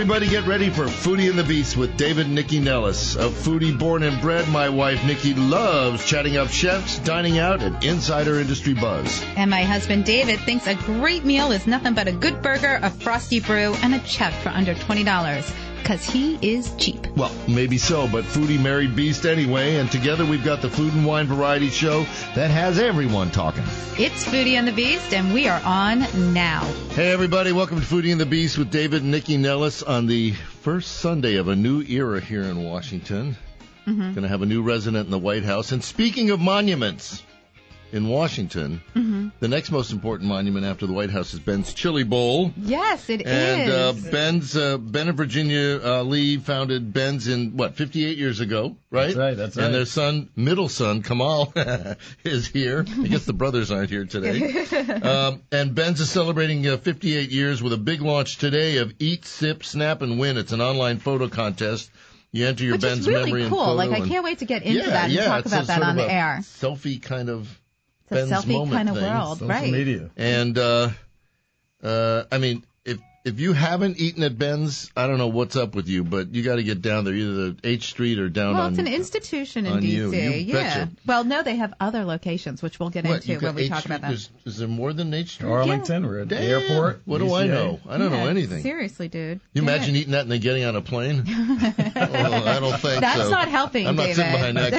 everybody, get ready for Foodie and the Beast with David Nycci Nellis. A foodie born and bred, my wife Nycci loves chatting up chefs, dining out, and insider industry buzz. And my husband David thinks a great meal is nothing but a good burger, a frosty brew, and a check for under $20. Because he is cheap. Well, maybe so, but foodie married beast anyway, and together we've got the food and wine variety show that has everyone talking. It's Foodie and the Beast, and we are on now. Hey, everybody, welcome to Foodie and the Beast with David and Nycci Nellis on the first Sunday of a new era here in Washington. Mm-hmm. Going to have a new resident in the White House. And speaking of monuments in Washington, Mm-hmm. the next most important monument after the White House is Ben's Chili Bowl. Yes, it is. And uh, Ben's uh, Ben and Virginia uh, Lee founded Ben's in what 58 years ago, right? That's right, that's right. And their son, middle son Kamal, is here. I guess the brothers aren't here today. um, and Ben's is celebrating uh, 58 years with a big launch today of Eat, Sip, Snap, and Win. It's an online photo contest. You enter your Which Ben's is really memory and cool. photo. Like, I can't wait to get into yeah, that and yeah, talk about a that on the air. Selfie kind of It's a selfie kind of thing. world, Social right? media. And uh, uh, I mean, if if you haven't eaten at Ben's, I don't know what's up with you, but you got to get down there, either the H Street or down Well, on. it's an institution in D.C. you. You yeah. betcha. Well, no, they have other locations, which we'll get what, into you got when we H talk Street? about that. There's- Is there more than H Street? Arlington, we're at the airport. What do I know? I don't know anything. Seriously, dude. You Yeah. imagine eating that and then getting on a plane? oh, I don't think That's so. not helping, I'm not David. sitting behind that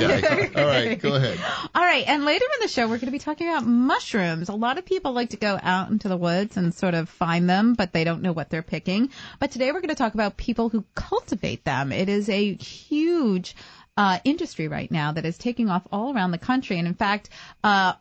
guy. All right, go ahead. All right, and later in the show, we're going to be talking about mushrooms. A lot of people like to go out into the woods and sort of find them, but they don't know what they're picking. But today, we're going to talk about people who cultivate them. It is a huge uh, industry right now that is taking off all around the country, and in fact. Uh,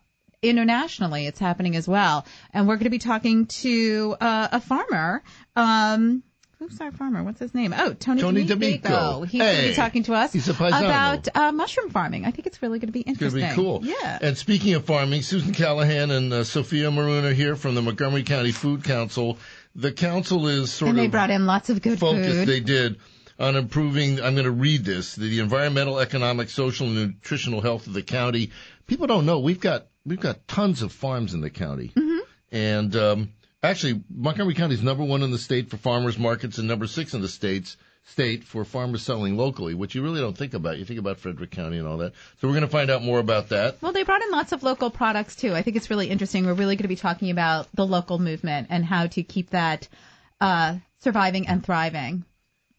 Internationally, it's happening as well, and we're going to be talking to uh, a farmer. Um, who's our farmer? What's his name? Oh, Tony, Tony D'Amico. D'Amico. He's going to be talking to us he's a paisano. about uh, mushroom farming. I think it's really going to be interesting. It's going to be cool. Yeah. And speaking of farming, Susan Callahan and uh, Sophia Maroon are here from the Montgomery County Food Council. The council is sort and they brought in lots of good focused. food. They did on improving. I'm going to read this: the environmental, economic, social, and nutritional health of the county. People don't know we've got we've got tons of farms in the county, Mm-hmm. and um, actually Montgomery County is number one in the state for farmers markets and number six in the states state for farmers selling locally, which you really don't think about. You think about Frederick County and all that. So we're going to find out more about that. well, they brought in lots of local products too. I think it's really interesting. We're really going to be talking about the local movement and how to keep that uh, surviving and thriving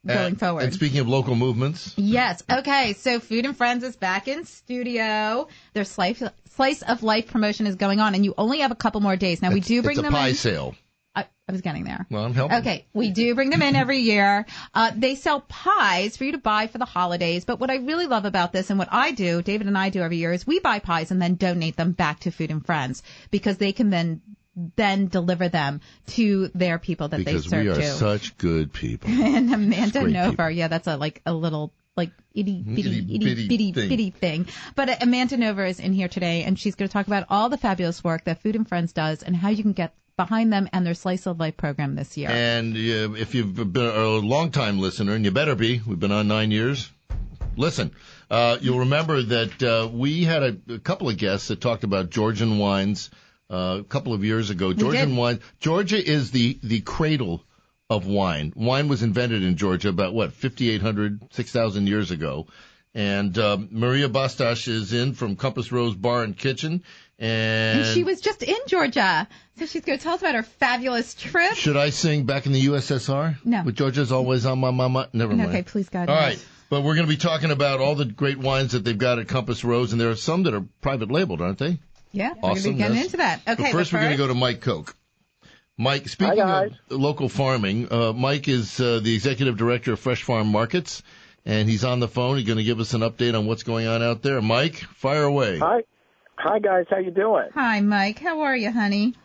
going And- forward. And speaking of local movements, Yes. Okay. So Food and Friends is back in studio. Their slice slice of life promotion is going on, and you only have a couple more days. Now we do bring it's a them pie in. sale. I, I was getting there. Well, I'm helping. Okay, we do bring them in every year. Uh, they sell pies for you to buy for the holidays. But what I really love about this and what I do, David and I do every year, is we buy pies and then donate them back to Food and Friends because they can then then deliver them to their people that Because they serve Because we are to. such good people. and Amanda Nova, people. yeah, that's a like a little like itty bitty Itty itty bitty bitty thing. bitty thing. But uh, Amanda Nova is in here today, and she's going to talk about all the fabulous work that Food and Friends does and how you can get behind them and their Slice of Life program this year. And uh, if you've been a long-time listener, and you better be, we've been on nine years. Listen, uh, you'll remember that uh, we had a, a couple of guests that talked about Georgian wines uh, a couple of years ago. Georgian wine. Georgia is the the cradle of wine. Wine was invented in Georgia about what 5,800, 6,000 years ago. And um, Maria Bastasch is in from Compass Rose Bar and Kitchen, and, And she was just in Georgia, so she's going to tell us about her fabulous trip. Should I sing back in the USSR? No. With Georgia's always on my mama. Never mind. Okay, please, God. All no. right. But we're going to be talking about all the great wines that they've got at Compass Rose, and there are some that are private labeled, aren't they? Yeah, we're going to Awesome. be getting yes. into that. Okay, But first, we're going to go to Mike Koch. Mike, speaking guys. of local farming, uh, Mike is uh, the executive director of Fresh Farm Markets, and he's on the phone. He's going to give us an update on what's going on out there. Mike, fire away. Hi, hi guys. How you doing? Hi, Mike. How are you, honey?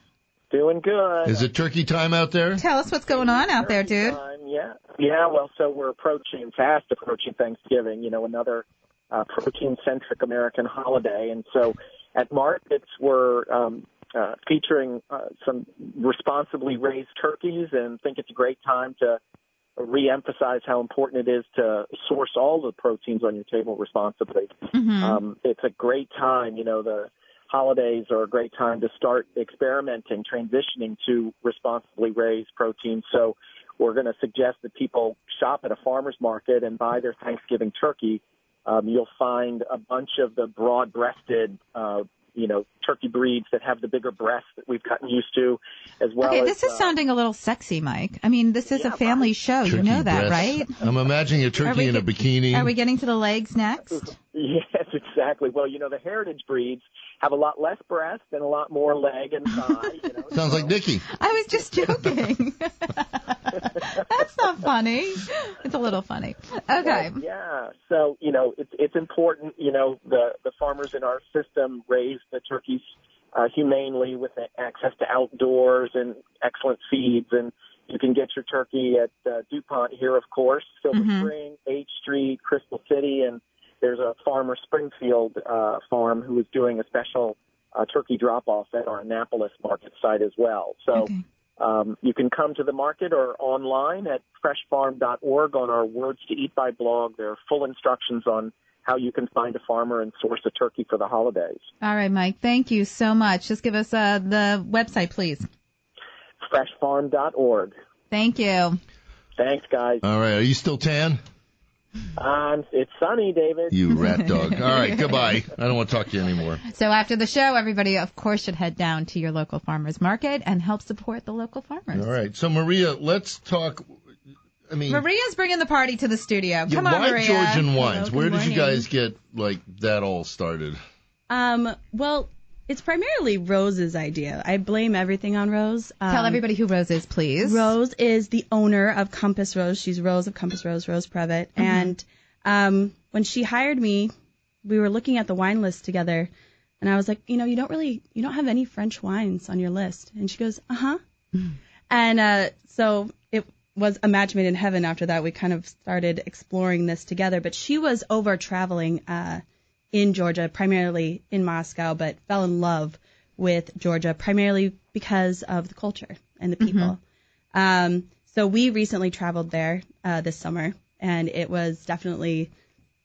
Doing good. Is it turkey time out there? Tell us what's going on out there, dude. Time, yeah, yeah. Well, so we're approaching, fast approaching Thanksgiving. You know, another uh, protein-centric American holiday, and so at markets we're um, uh, featuring uh, some responsibly raised turkeys, and think it's a great time to re-emphasize how important it is to source all the proteins on your table responsibly. Mhm. Um, it's a great time, you know, the holidays are a great time to start experimenting, transitioning to responsibly raised protein. So we're going to suggest that people shop at a farmer's market and buy their Thanksgiving turkey. Um, you'll find a bunch of the broad-breasted, uh, you know, turkey breeds that have the bigger breasts that we've gotten used to, as well Okay, as. this is uh, sounding a little sexy, Mike. I mean, this is Yeah, a family show. You know that, breast. right? I'm imagining a turkey we in a bikini. Are we getting to the legs next? Yes, exactly. Well, you know, the heritage breeds have a lot less breast and a lot more leg and thigh. You know, Sounds like Nycci. I was just joking. That's not funny. It's a little funny. Okay. Yeah. So, you know, it's it's important, you know, the the farmers in our system raise the turkeys uh, humanely with access to outdoors and excellent feeds and you can get your turkey at uh, DuPont here, of course, Silver Mhm. Spring, H Street, Crystal City, and there's a farmer Springfield uh, farm who is doing a special uh, turkey drop-off at our Annapolis market site as well. So Okay. um, you can come to the market or online at freshfarm.org on our Words to Eat by blog. There are full instructions on how you can find a farmer and source a turkey for the holidays. All right, Mike. Thank you so much. Just give us uh, the website, please. Freshfarm.org. Thank you. Thanks, guys. All right. Are you still tan? Um, it's sunny, David. You rat dog. All right. Goodbye. I don't want to talk to you anymore. So after the show, everybody, of course, should head down to your local farmers market and help support the local farmers. All right. So Maria, let's talk. I mean, Maria's bringing the party to the studio. yeah, Come on, why Maria. Georgian wines? Hello, Where good did you guys get like that all started? Um, well, it's primarily Rose's idea. I blame everything on Rose. Um, Tell everybody who Rose is, please. Rose is the owner of Compass Rose. She's Rose of Compass Rose, Rose Previte. Mm-hmm. And um, when she hired me, we were looking at the wine list together, and I was like, you know, you don't really, you don't have any French wines on your list. And she goes, uh huh. And uh, so it was a match made in heaven. After that, we kind of started exploring this together. But she was over traveling uh, in Georgia, primarily in Moscow, but fell in love with Georgia primarily because of the culture and the people. Um, so we recently traveled there uh, this summer, and it was definitely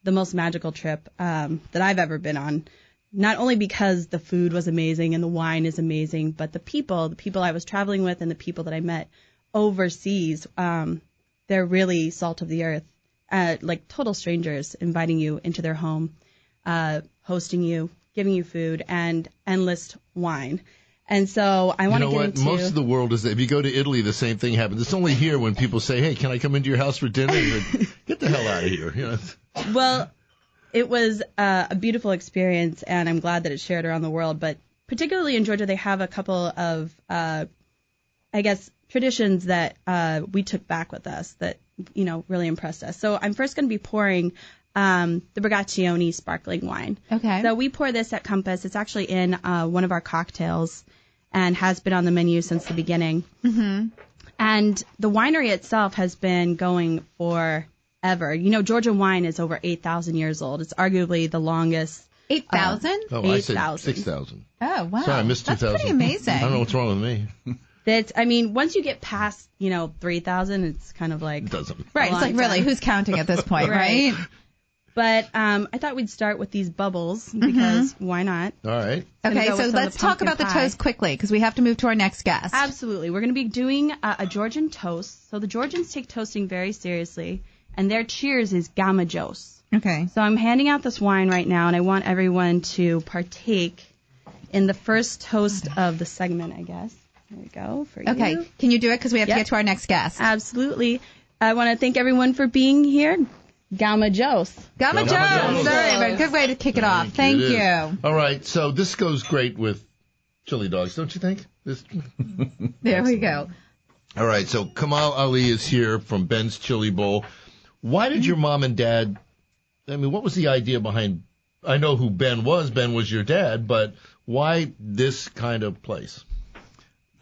the most magical trip um, that I've ever been on. Not only because the food was amazing and the wine is amazing, but the people, the people I was traveling with, and the people that I met overseas, um, they're really salt of the earth, uh, like total strangers, inviting you into their home, uh, hosting you, giving you food, and endless wine. And so I You want know to get what? into Most of the world is. That if you go to Italy, the same thing happens. It's only here when people say, "Hey, can I come into your house for dinner?" Like, Get the hell out of here. You know. well, it was uh, a beautiful experience, and I'm glad that it's shared around the world. But particularly in Georgia, they have a couple of, uh, I guess, traditions that uh, we took back with us that you know really impressed us. So I'm first going to be pouring um, the Bagrationi sparkling wine. Okay. So we pour this at Compass. It's actually in uh, one of our cocktails and has been on the menu since the beginning. Mm-hmm. And the winery itself has been going forever. You know, Georgian wine is over 8,000 years old. It's arguably the longest. 8,000? Oh, I said 8,000. six thousand. oh, wow. Sorry, I missed two That's pretty amazing. I don't know what's wrong with me. That I mean, once you get past, you know, 3,000, it's kind of like It doesn't. Right. It's long like, really, who's counting at this point, Right. Right? But um, I thought we'd start with these bubbles because why not? All right. Okay, so with some of let's talk pumpkin about the pie. toast quickly because we have to move to our next guest. Absolutely. We're going to be doing uh, a Georgian toast. So the Georgians take toasting very seriously, and their cheers is gaumarjos. Okay. So I'm handing out this wine right now, and I want everyone to partake in the first toast of the segment, I guess. There we go. For Okay. you. Can you do it because we have to get to our next guest? Absolutely. I want to thank everyone for being here. Gaumarjos. Gamma Gamma Jones. Jones. All right, but good way to kick it off. Thank It is. you. All right. So this goes great with chili dogs, don't you think? This. There we go. All right. So Kamal Ali is here from Ben's Chili Bowl. Why did your mom and dad? I mean, what was the idea behind? I know who Ben was. Ben was your dad, but why this kind of place?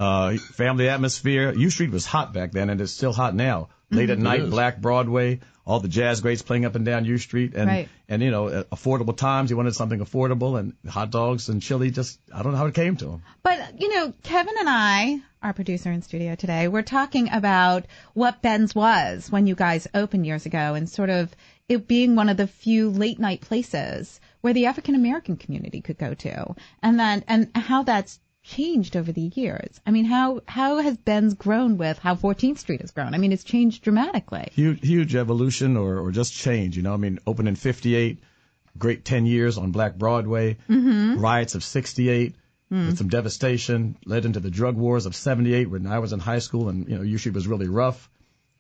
uh, family atmosphere. U Street was hot back then, and it's still hot now. Late at night, is. Black Broadway, all the jazz greats playing up and down U Street, and Right. and you know, uh, affordable times. He wanted something affordable, and hot dogs and chili. Just I don't know how it came to him. But, you know, Kevin and I, our producer in studio today, we're talking about what Ben's was when you guys opened years ago and sort of it being one of the few late night places where the African American community could go to. And then, and how that's changed over the years? I mean, how how has Ben's grown with how 14th Street has grown? I mean, it's changed dramatically. Huge, huge evolution or, or just change. You know, I mean, opened in 58, great 10 years on Black Broadway, Mm-hmm. riots of 68, Mm. with some devastation, led into the drug wars of 78 when I was in high school and, you know, U Street was really rough.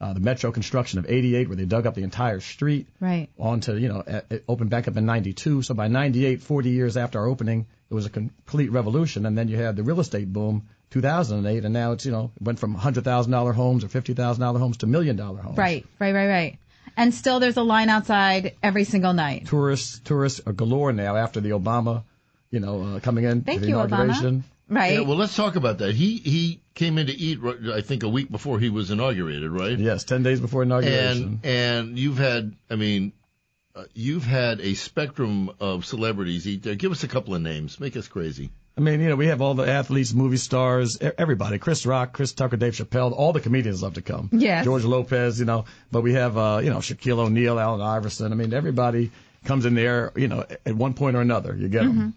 Uh, the metro construction of 88 where they dug up the entire street. Right. On to, you know, it opened back up in 92. So by 98, 40 years after our opening, it was a complete revolution. And then you had the real estate boom, 2008, and now it's, you know, it went from $100,000 homes or $50,000 homes to million dollar homes. Right, right, right, right. And still there's a line outside every single night. tourists tourists are galore now after the Obama, you know, uh, coming in Thank the you, inauguration. Right? Yeah, well, let's talk about that. He he came in to eat, I think, a week before he was inaugurated, right? Yes, ten days before inauguration. And and you've had, I mean, uh, you've had a spectrum of celebrities eat there. Give us a couple of names. Make us crazy. I mean, you know, we have all the athletes, movie stars, e- everybody. Chris Rock, Chris Tucker, Dave Chappelle, all the comedians love to come. Yes. George Lopez, you know, but we have, uh, you know, Shaquille O'Neal, Allen Iverson. I mean, everybody comes in there, you know, at one point or another. You get them.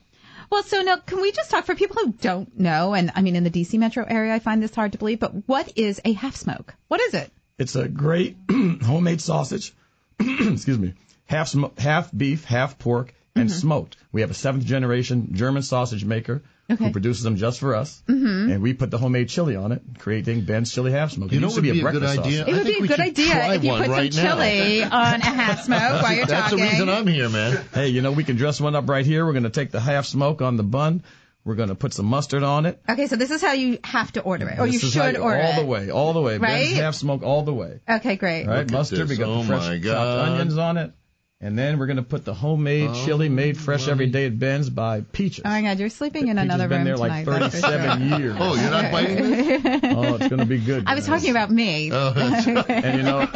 Well, so now can we just talk for people who don't know? And I mean, in the DC metro area, I find this hard to believe. But what is a half smoke? What is it? It's a great homemade sausage. excuse me. Half sm- half beef, half pork, and Mm-hmm. smoked. We have a seventh generation German sausage maker Okay. who produces them just for us, mm-hmm. and we put the homemade chili on it, creating Ben's Chili Half Smoke. You it know used what to would be be a a good breakfast idea? sausage. It I would think be a good idea if you put right some now. chili on a half smoke while you're That's talking. the reason I'm here, man. Hey, you know we can dress one up right here. We're going to take the half smoke on the bun. We're going to put some mustard on it. Okay, so this is how you have to order it, or This you is how should order all it. the way, all the way. Right? Ben's half smoke all the way. Okay, great. All right, Look mustard. We got Oh the fresh my chopped onions on it, and then we're going to put the homemade Oh, chili made fresh my. every day at Ben's by Peaches. Oh my God, you're sleeping in Peaches another been room there tonight. like that's for sure. 37 years. Oh, you're not biting this? Oh, it's going to be good. I was guys. talking about me. Oh, right. And you know,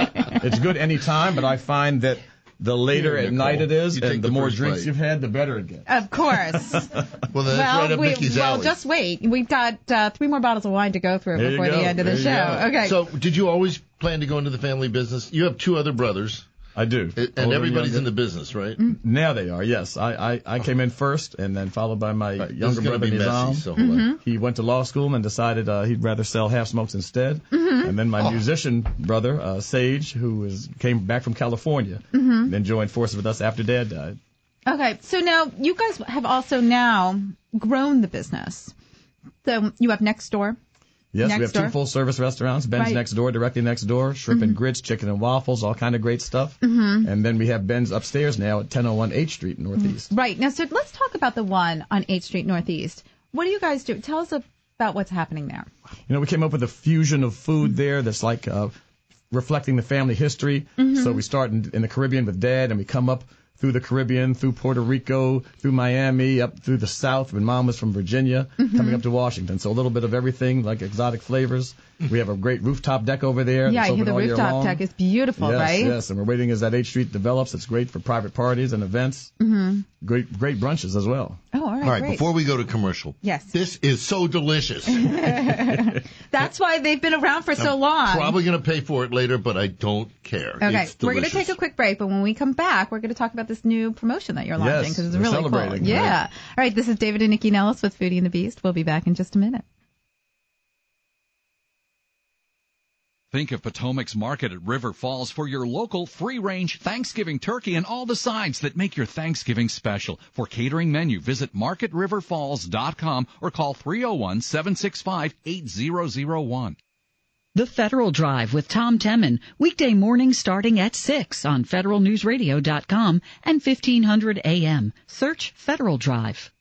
it's good any time, but I find that the later Here, at Nicole, night it is, and the, the more drinks bite. you've had, the better it gets. Of course. Well, that's well, right up we, Mickey's well, alley. just wait. We've got uh, three more bottles of wine to go through There before go. the end of the There you show. go. Okay. So, did you always plan to go into the family business? You have two other brothers, I do. and Older everybody's younger. in the business, right? Now they are, yes. I, I, I came in first, and then followed by my Right, this younger is brother be messy, Nizam. so hold on. He went to law school and decided uh, he'd rather sell half smokes instead. Mm-hmm. And then my Oh. musician brother, uh, Sage, who is, came back from California, Mm-hmm. then joined forces with us after Dad died. Okay, so now you guys have also now grown the business. So you have next door. Yes, Next we have door. two full service restaurants. Ben's Right. Mm-hmm. next door, directly next door. Shrimp and grits, chicken and waffles, all kind of great stuff. Mm-hmm. And then we have Ben's upstairs now at 1001 H Street Northeast. Right now, so let's talk about the one on 8th Street Northeast. What do you guys do? Tell us about what's happening there. You know, we came up with a fusion of food there that's like uh, reflecting the family history. So we start in, in the Caribbean with Dad, and we come up through the Caribbean, through Puerto Rico, through Miami, up through the South when Mom was from Virginia, mm-hmm. coming up to Washington. So a little bit of everything, like exotic flavors. We have a great rooftop deck over there. Yeah, that's I hear the rooftop deck is beautiful, yes, right? Yes, and we're waiting as that H Street develops. It's great for private parties and events. Mm-hmm. Great, great brunches as well. Oh, all right, All right, great. before we go to commercial. Yes. This is so delicious. That's why they've been around for so long. Probably going to pay for it later, but I don't care. Okay, It's we're going to take a quick break, but when we come back, we're going to talk about this new promotion that you're launching Yes, because it's really cool. Yeah. right. All right, this is David and Nycci Nellis with Foodie and the Beast. We'll be back in just a minute. Think of Potomac's Market at River Falls for your local free-range Thanksgiving turkey and all the sides that make your Thanksgiving special. For catering menu, visit marketriverfalls.com or call 301-765-8001. The Federal Drive with Tom Temin, weekday mornings starting at 6 on federalnewsradio.com and 1500 AM. Search Federal Drive.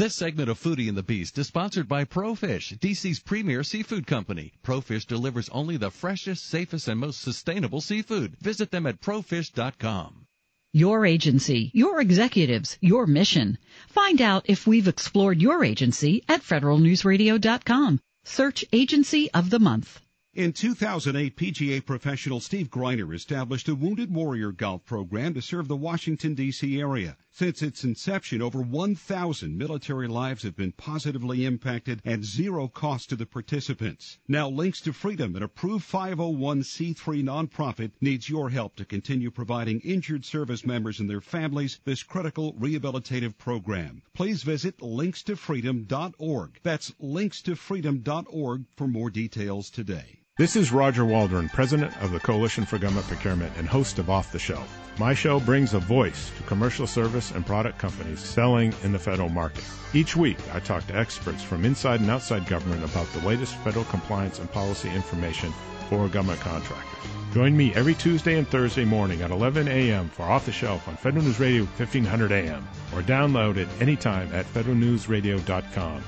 This segment of Foodie and the Beast is sponsored by ProFish, DC's premier seafood company. ProFish delivers only the freshest, safest, and most sustainable seafood. Visit them at profish.com. Your agency, your executives, your mission. Find out if we've explored your agency at federalnewsradio.com. Search Agency of the Month. In 2008, PGA professional Steve Greiner established a Wounded Warrior Golf program to serve the Washington, D.C. area. Since its inception, over 1,000 military lives have been positively impacted at zero cost to the participants. Now, Links to Freedom, an approved 501c3 nonprofit, needs your help to continue providing injured service members and their families this critical rehabilitative program. Please visit linkstofreedom.org. That's linkstofreedom.org for more details today. This is Roger Waldron, President of the Coalition for Government Procurement and host of Off the Shelf. My show brings a voice to commercial service and product companies selling in the federal market. Each week, I talk to experts from inside and outside government about the latest federal compliance and policy information for government contractors. Join me every Tuesday and Thursday morning at 11 a.m. for Off the Shelf on Federal News Radio 1500 a.m. or download it anytime at federalnewsradio.com.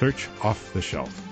Search Off the Shelf.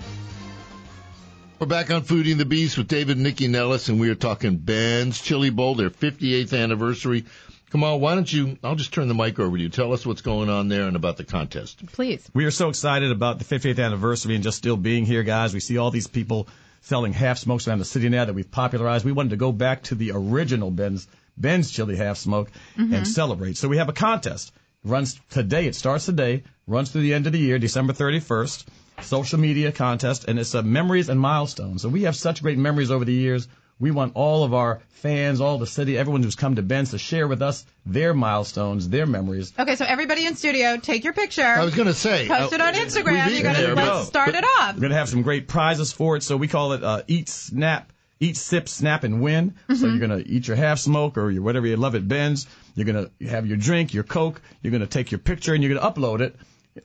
We're back on Foodie and the Beast with David and Nycci Nellis, and we are talking Ben's Chili Bowl, their 58th anniversary. Kamal, why don't you? I'll just turn the mic over to you. Tell us what's going on there and about the contest. Please. We are so excited about the 58th anniversary and just still being here, guys. We see all these people selling half smokes around the city now that we've popularized. We wanted to go back to the original Ben's Ben's Chili Half Smoke and mm-hmm. celebrate. So we have a contest. Runs today. It starts today. Runs through the end of the year, December 31st. Social media contest, and it's a memories and milestones. So we have such great memories over the years. We want all of our fans, all the city, everyone who's come to Ben's to share with us their milestones, their memories. Okay, so everybody in studio, take your picture. I was going to say, Post it uh, on Instagram. You did- gotta let's go. start it off. We're gonna have some great prizes for it. So we call it uh, Eat Snap, Eat Sip Snap and Win. So you're gonna eat your half smoke or your whatever you love at Ben's. You're gonna have your drink, your Coke. You're gonna take your picture and you're gonna upload it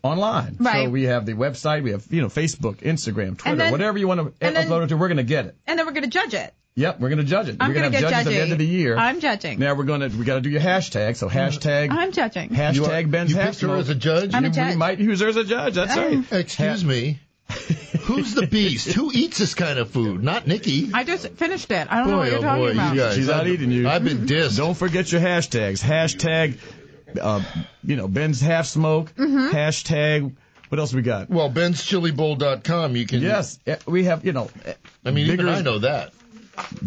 online. Right. So we have the website. We have you know Facebook, Instagram, Twitter, then- whatever you want to and then- upload it to. We're gonna get it. And then we're gonna judge it. Yep, we're gonna judge it. I'm we're gonna, gonna get judges at the end of the year. I'm judging. now we're gonna we gotta do your hashtag. So hashtag I'm judging. hashtag You are- Ben's you picked her as a judge? I'm a judge. We might use her as a judge. That's right. Excuse me. Who's the beast? Who eats this kind of food? Not Nycci. I just finished it. I don't know Boy, what you're oh talking boy, about. you guys. She's out I've- eating you. I've been dissed. Don't forget your hashtags. Hashtag, uh, you know, Ben's half smoke. Mm-hmm. Hashtag. What else we got? Well, benschilibowl.com. You can. Yes, eh, we have. You know, eh, I mean, bigger even I know that.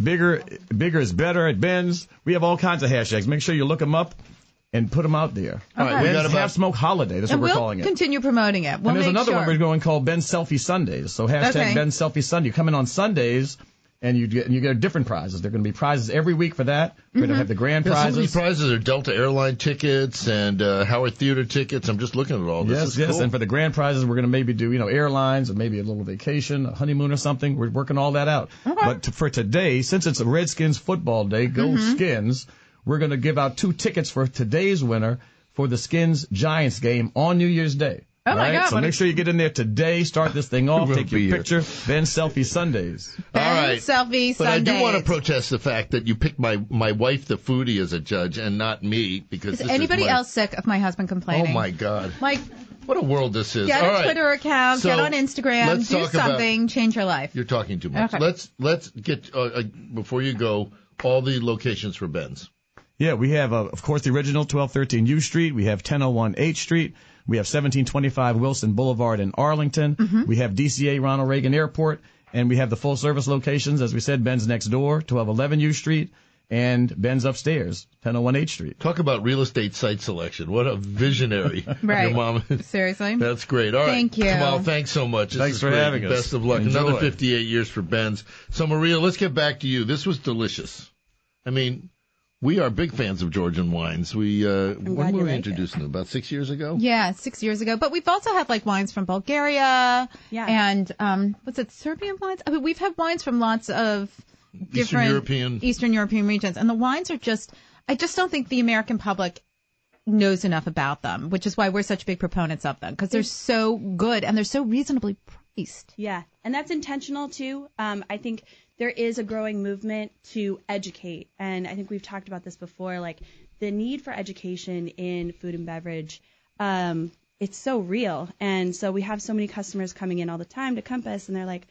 bigger, bigger is better at Ben's. We have all kinds of hashtags. Make sure you look them up and put them out there. All right, we got about- half smoke holiday. That's and what we're we'll calling it. continue promoting it. We'll and there's make another sure. one we're going called Ben Selfie Sundays. So hashtag Okay. Ben Selfie Sunday. You come in on Sundays. And you get and you get different prizes. There are going to be prizes every week for that. We're going to have the grand Yeah, some of these prizes. prizes are Delta Airline tickets and uh, Howard Theater tickets. I'm just looking at all this. Yes, It's yes. cool. And for the grand prizes, we're going to maybe do, you know, airlines or maybe a little vacation, a honeymoon or something. We're working all that out. Okay. But to, for today, since it's a Redskins football day, go Mm-hmm. Skins, we're going to give out two tickets for today's winner for the Skins Giants game on New Year's Day. Oh, my Right? God, So what a- make sure you get in there today. Start this thing off. Take your be here. picture. Then selfie Sundays. Ben all right. Selfie Sundays. But I do want to protest the fact that you picked my my wife, the foodie, as a judge, and not me because Is this anybody is my, else sick of my husband complaining? Oh my God! Like, What a world this is. get All a right. Twitter account, So, get on Instagram, let's do talk about- something, change your life. You're talking too much. Okay. Let's let's get uh, uh, before you go all the locations for Ben's. Yeah, we have, uh, of course, the original 1213 U Street. We have 1001 H Street. We have 1725 Wilson Boulevard in Arlington. Mm-hmm. We have DCA Ronald Reagan Airport. And we have the full service locations, as we said, Ben's next door, 1211 U Street, and Ben's upstairs, 1001 H Street. Talk about real estate site selection. What a visionary Right. your mom. Seriously? That's great. All right. Thank you. Kamal, thanks so much. This Thanks is for great. having us. Best of luck. Enjoy. Another 58 years for Ben's. So, Maria, let's get back to you. This was delicious. I mean, we are big fans of Georgian wines. We uh, when were we like introducing them? About six years ago. Yeah, six years ago. But we've also had like wines from Bulgaria. Yeah. And um, what's it? Serbian wines. I mean, we've had wines from lots of different European. Eastern European regions, and the wines are just. I just don't think the American public knows enough about them, which is why we're such big proponents of them because they're so good and they're so reasonably priced. Yeah, and that's intentional too. Um, I think there is a growing movement to educate, and I think we've talked about this before. Like the need for education in food and beverage, um, it's so real, and so we have so many customers coming in all the time to Compass, and they're like,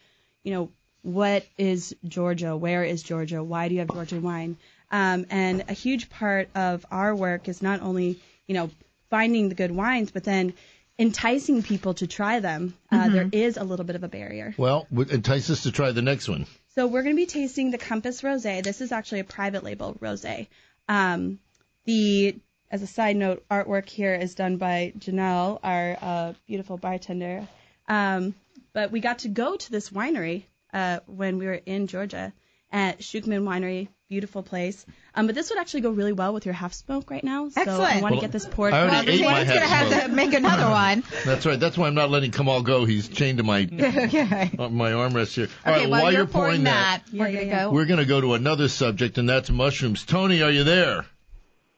you know, what is Georgia? Where is Georgia? Why do you have Georgian wine? Um, and a huge part of our work is not only, you know, finding the good wines, but then enticing people to try them. Uh, There is a little bit of a barrier. Well, entice us to try the next one. So we're going to be tasting the Compass Rosé. This is actually a private label rosé. Um, the as a side note, artwork here is done by Janelle, our uh, beautiful bartender. Um, but we got to go to this winery uh, when we were in Georgia at Schuchmann Winery. Beautiful place. Um, but this would actually go really well with your half smoke right now. So I Excellent. want to Well, get this poured. I already ate my half gonna have smoke. to make another one. That's right. That's why I'm not letting Kamal go. He's chained to my okay. uh, my armrest here. All Okay, right, while, while you're you're pouring that, we're Yeah, gonna yeah, yeah. go. we're going to go to another subject, and that's mushrooms. Tony, are you there?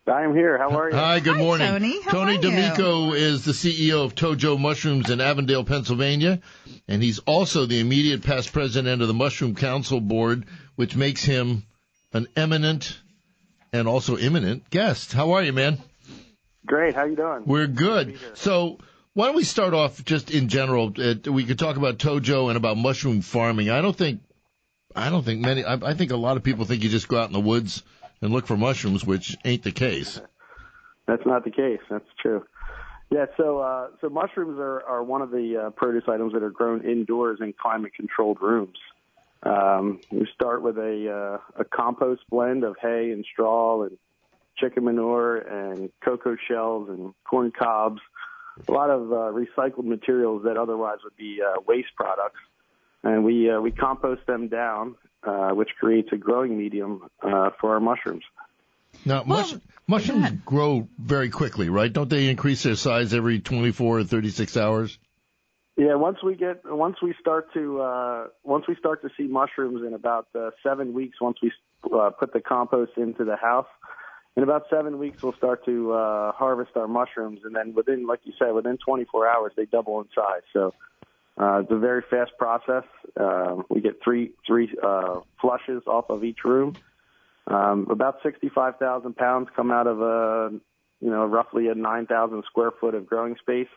I am here. How are you? Hi, good Hi, morning. Tony. How Tony are you? D'Amico is the CEO of Tojo Mushrooms in Avondale, Pennsylvania, and he's also the immediate past president of the Mushroom Council Board, which makes him an eminent and also imminent guest. How are you, man? Great. How you doing? We're good. So why don't we start off just in general? Uh, we could talk about Tojo and about mushroom farming. I don't think, I don't think many. I, I think a lot of people think you just go out in the woods and look for mushrooms, which ain't the case. That's not the case. That's true. Yeah. So, uh, so mushrooms are, are one of the uh, produce items that are grown indoors in climate-controlled rooms. Um, we start with a uh, a compost blend of hay and straw and chicken manure and cocoa shells and corn cobs, a lot of uh, recycled materials that otherwise would be uh, waste products, and we uh, we compost them down, uh, which creates a growing medium uh, for our mushrooms. Now, Well, mush, mushrooms grow very quickly, right? Don't they increase their size every 24 or 36 hours? Yeah, once we get once we start to uh, once we start to see mushrooms in about uh, seven weeks, once we uh, put the compost into the house, in about seven weeks we'll start to uh, harvest our mushrooms, and then within, like you said, within 24 hours they double in size. So uh, it's a very fast process. Uh, we get three three uh, flushes off of each room. Um, about 65,000 pounds come out of a you know roughly a 9,000 square foot of growing space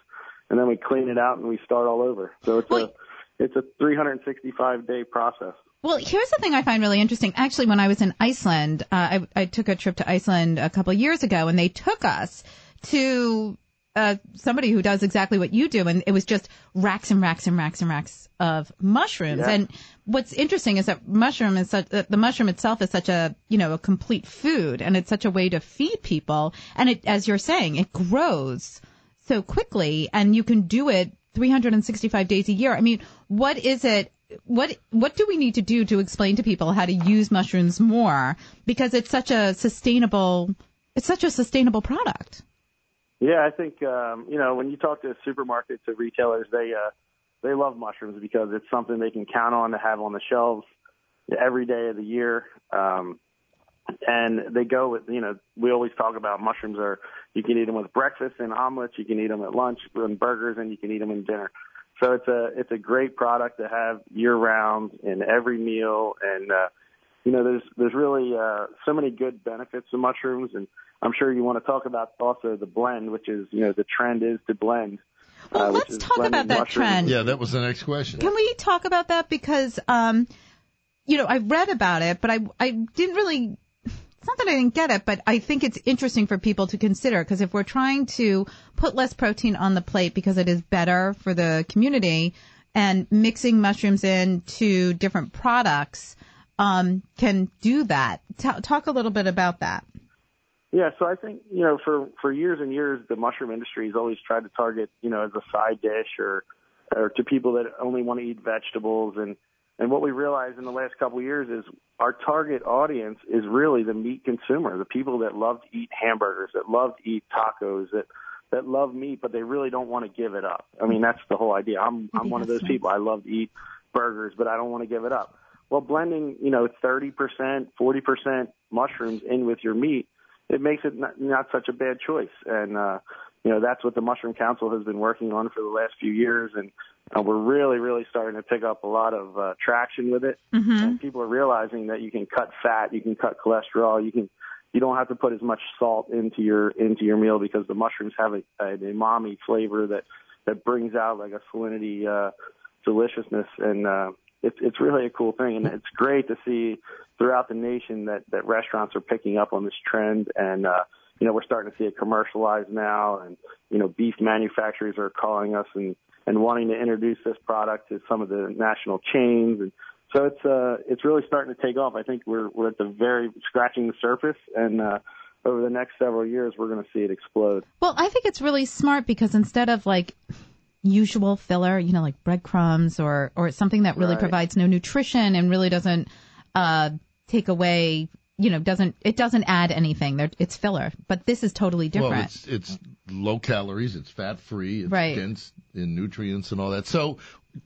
and then we clean it out and we start all over. So it's Well- a it's a 365 day process. Well, here's the thing I find really interesting. Actually, when I was in Iceland, uh, I, I took a trip to Iceland a couple of years ago, and they took us to uh, somebody who does exactly what you do, and it was just racks and racks and racks and racks of mushrooms. Yeah. And what's interesting is that mushroom is such that the mushroom itself is such a you know a complete food, and it's such a way to feed people. And it, as you're saying, it grows so quickly, and you can do it 365 days a year. I mean, what is it? What what do we need to do to explain to people how to use mushrooms more? Because it's such a sustainable, it's such a sustainable product. Yeah, I think um, you know when you talk to supermarkets or retailers, they uh, they love mushrooms because it's something they can count on to have on the shelves every day of the year. Um, and they go with you know we always talk about mushrooms are you can eat them with breakfast and omelets, you can eat them at lunch and burgers, and you can eat them in dinner. So it's a it's a great product to have year round in every meal, and uh, you know there's there's really uh, so many good benefits of mushrooms, and I'm sure you want to talk about also the blend, which is you know the trend is to blend. Well, uh, let's talk about that mushrooms trend. Yeah, that was the next question. Can we talk about that? Because, um, you know, I read about it, but I, I didn't really, it's not that I didn't get it, but I think it's interesting for people to consider because if we're trying to put less protein on the plate because it is better for the community and mixing mushrooms into different products, um, can do that. Ta talk a little bit about that. Yeah, so I think you know for for years and years the mushroom industry has always tried to target you know as a side dish or or to people that only want to eat vegetables and and what we realized in the last couple of years is our target audience is really the meat consumer, the people that love to eat hamburgers, that love to eat tacos, that that love meat but they really don't want to give it up. I mean that's the whole idea. I'm I'm one of those people. I love to eat burgers but I don't want to give it up. Well, blending, you know, 30%, 40% mushrooms in with your meat it makes it not, not such a bad choice. And, uh, you know, that's what the Mushroom Council has been working on for the last few years. And uh, we're really, really starting to pick up a lot of uh, traction with it. And people are realizing that you can cut fat, you can cut cholesterol, you can, you don't have to put as much salt into your, into your meal because the mushrooms have a, an umami flavor that, that brings out like a salinity, uh, deliciousness. And, uh, it's, it's really a cool thing. And it's great to see throughout the nation that, that restaurants are picking up on this trend and, uh, you know, we're starting to see it commercialized now and, you know, beef manufacturers are calling us and, and wanting to introduce this product to some of the national chains. And so it's, uh, it's really starting to take off. I think we're, we're at the very scratching the surface and, uh, over the next several years, we're going to see it explode. Well, I think it's really smart because instead of like usual filler, you know, like breadcrumbs or or something that really Right. provides no nutrition and really doesn't uh, take away, you know, doesn't it doesn't add anything. They're, it's filler, but this is totally different. Well, it's it's low calories, it's fat free, it's Right. dense in nutrients and all that. So,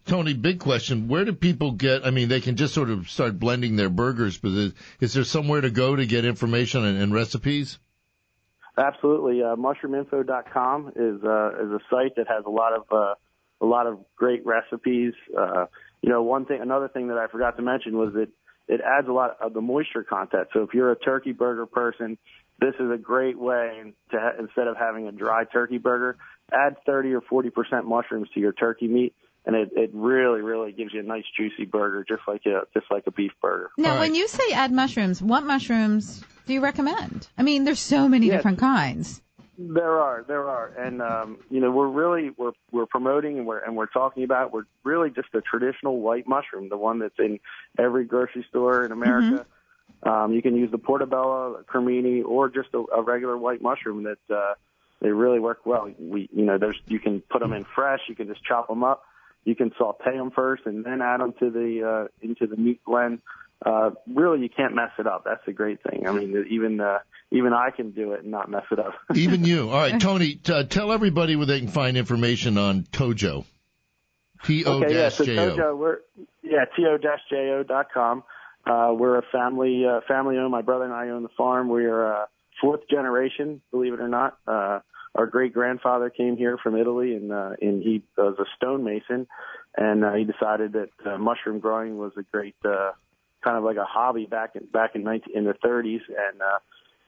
Tony, big question: Where do people get? I mean, they can just sort of start blending their burgers, but is, is there somewhere to go to get information and, and recipes? Absolutely. Uh, mushroominfo.com is uh, is a site that has a lot of uh, a lot of great recipes. Uh, you know, one thing, another thing that I forgot to mention was that it adds a lot of the moisture content. So if you're a turkey burger person, this is a great way to ha- instead of having a dry turkey burger, add 30 or 40 percent mushrooms to your turkey meat, and it, it really, really gives you a nice juicy burger, just like a just like a beef burger. now, when you say add mushrooms, what mushrooms do you recommend? I mean, there's so many Yeah. different kinds. There are, there are, and um, you know we're really we're we're promoting and we're and we're talking about we're really just a traditional white mushroom, the one that's in every grocery store in America. Um, you can use the portobello, cremini, or just a, a regular white mushroom that uh, they really work well. We you know there's you can put them in fresh, you can just chop them up, you can saute them first and then add them to the uh, into the meat blend. Uh, really, you can't mess it up. That's the great thing. I mean, even uh, even I can do it and not mess it up. Even you. All right, Tony, t- uh, tell everybody where they can find information on Tojo. T O Okay, yeah, so. Tojo, we're yeah, to dot com. Uh, we're a family uh, family owned. My brother and I own the farm. We are uh, fourth generation, believe it or not. Uh, our great grandfather came here from Italy, and uh, and he was a stonemason, and uh, he decided that uh, mushroom growing was a great uh, kind of like a hobby back in back in 19, in the 30s, and uh,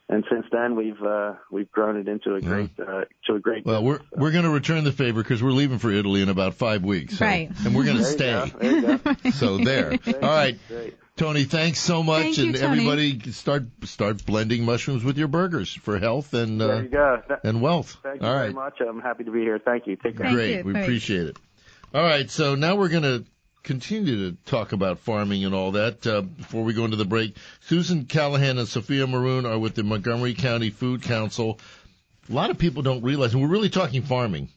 and since then we've uh, we've grown it into a great uh, to a great. Well, we're we're going to return the favor because we're leaving for Italy in about five weeks. so- Right. And we're going to There you stay. go, there you go. So there. All right, Great. Tony. Thanks so much, Thank you, and Tony. everybody start start blending mushrooms with your burgers for health and There uh, you go. Th- and wealth. Thank you All very right. much. I'm happy to be here. Thank you. Take care. Thank Great. you. We Thanks. appreciate it. All right. So now we're going to continue to talk about farming and all that. Uh, before we go into the break, Susan Callahan and Sophia Maroon are with the Montgomery County Food Council. A lot of people don't realize, and we're really talking farming,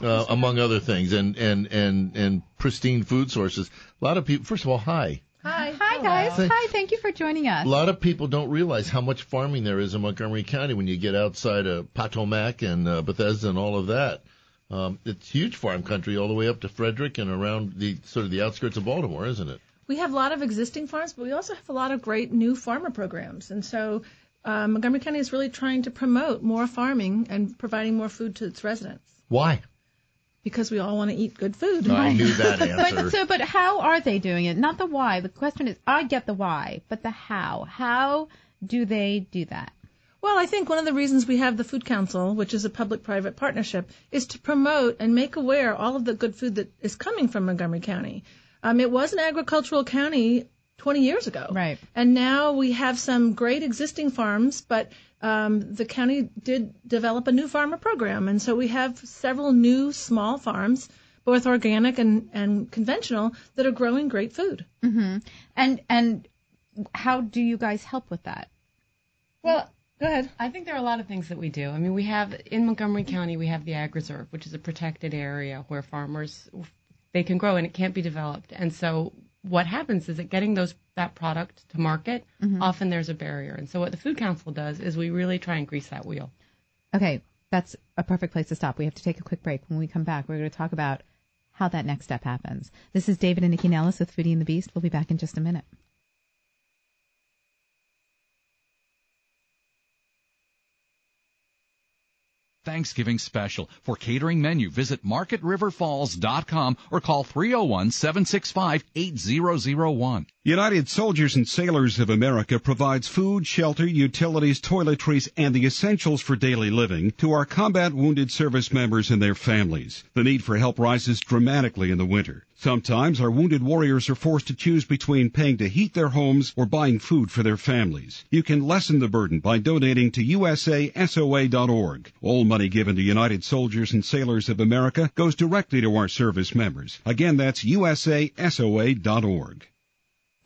uh, among other things, and, and, and, and pristine food sources. A lot of people, first of all, hi. Hi, hi guys. Hello. Hi, thank you for joining us. A lot of people don't realize how much farming there is in Montgomery County when you get outside of Potomac and uh, Bethesda and all of that. Um, it's huge farm country all the way up to Frederick and around the sort of the outskirts of Baltimore, isn't it? We have a lot of existing farms, but we also have a lot of great new farmer programs. And so uh, Montgomery County is really trying to promote more farming and providing more food to its residents Why? because we all want to eat good food. I knew that answer. But so, but how are they doing it? Not the why. The question is, I get the why, but the how. How do they do that? Well, I think one of the reasons we have the Food Council, which is a public-private partnership, is to promote and make aware all of the good food that is coming from Montgomery County. Um, it was an agricultural county 20 years ago. Right. And now we have some great existing farms, but um, the county did develop a new farmer program. And so we have several new small farms, both organic and, and conventional, that are growing great food. hmm And and how do you guys help with that? Well, go ahead. I think there are a lot of things that we do. I mean, we have in Montgomery County, we have the Ag Reserve, which is a protected area where farmers they can grow and it can't be developed. And so what happens is that getting those that product to market, Mhm. often there's a barrier. And so what the Food Council does is we really try and grease that wheel. Okay, that's a perfect place to stop. We have to take a quick break. When we come back, we're going to talk about how that next step happens. This is David and Nycci Nellis with Foodie and the Beast. We'll be back in just a minute. Thanksgiving special. For catering menu, visit marketriverfalls.com or call 301-765-8001. United Soldiers and Sailors of America provides food, shelter, utilities, toiletries, and the essentials for daily living to our combat wounded service members and their families. The need for help rises dramatically in the winter. Sometimes our wounded warriors are forced to choose between paying to heat their homes or buying food for their families. You can lessen the burden by donating to usasoa.org. All money given to United Soldiers and Sailors of America goes directly to our service members. Again, that's usasoa.org.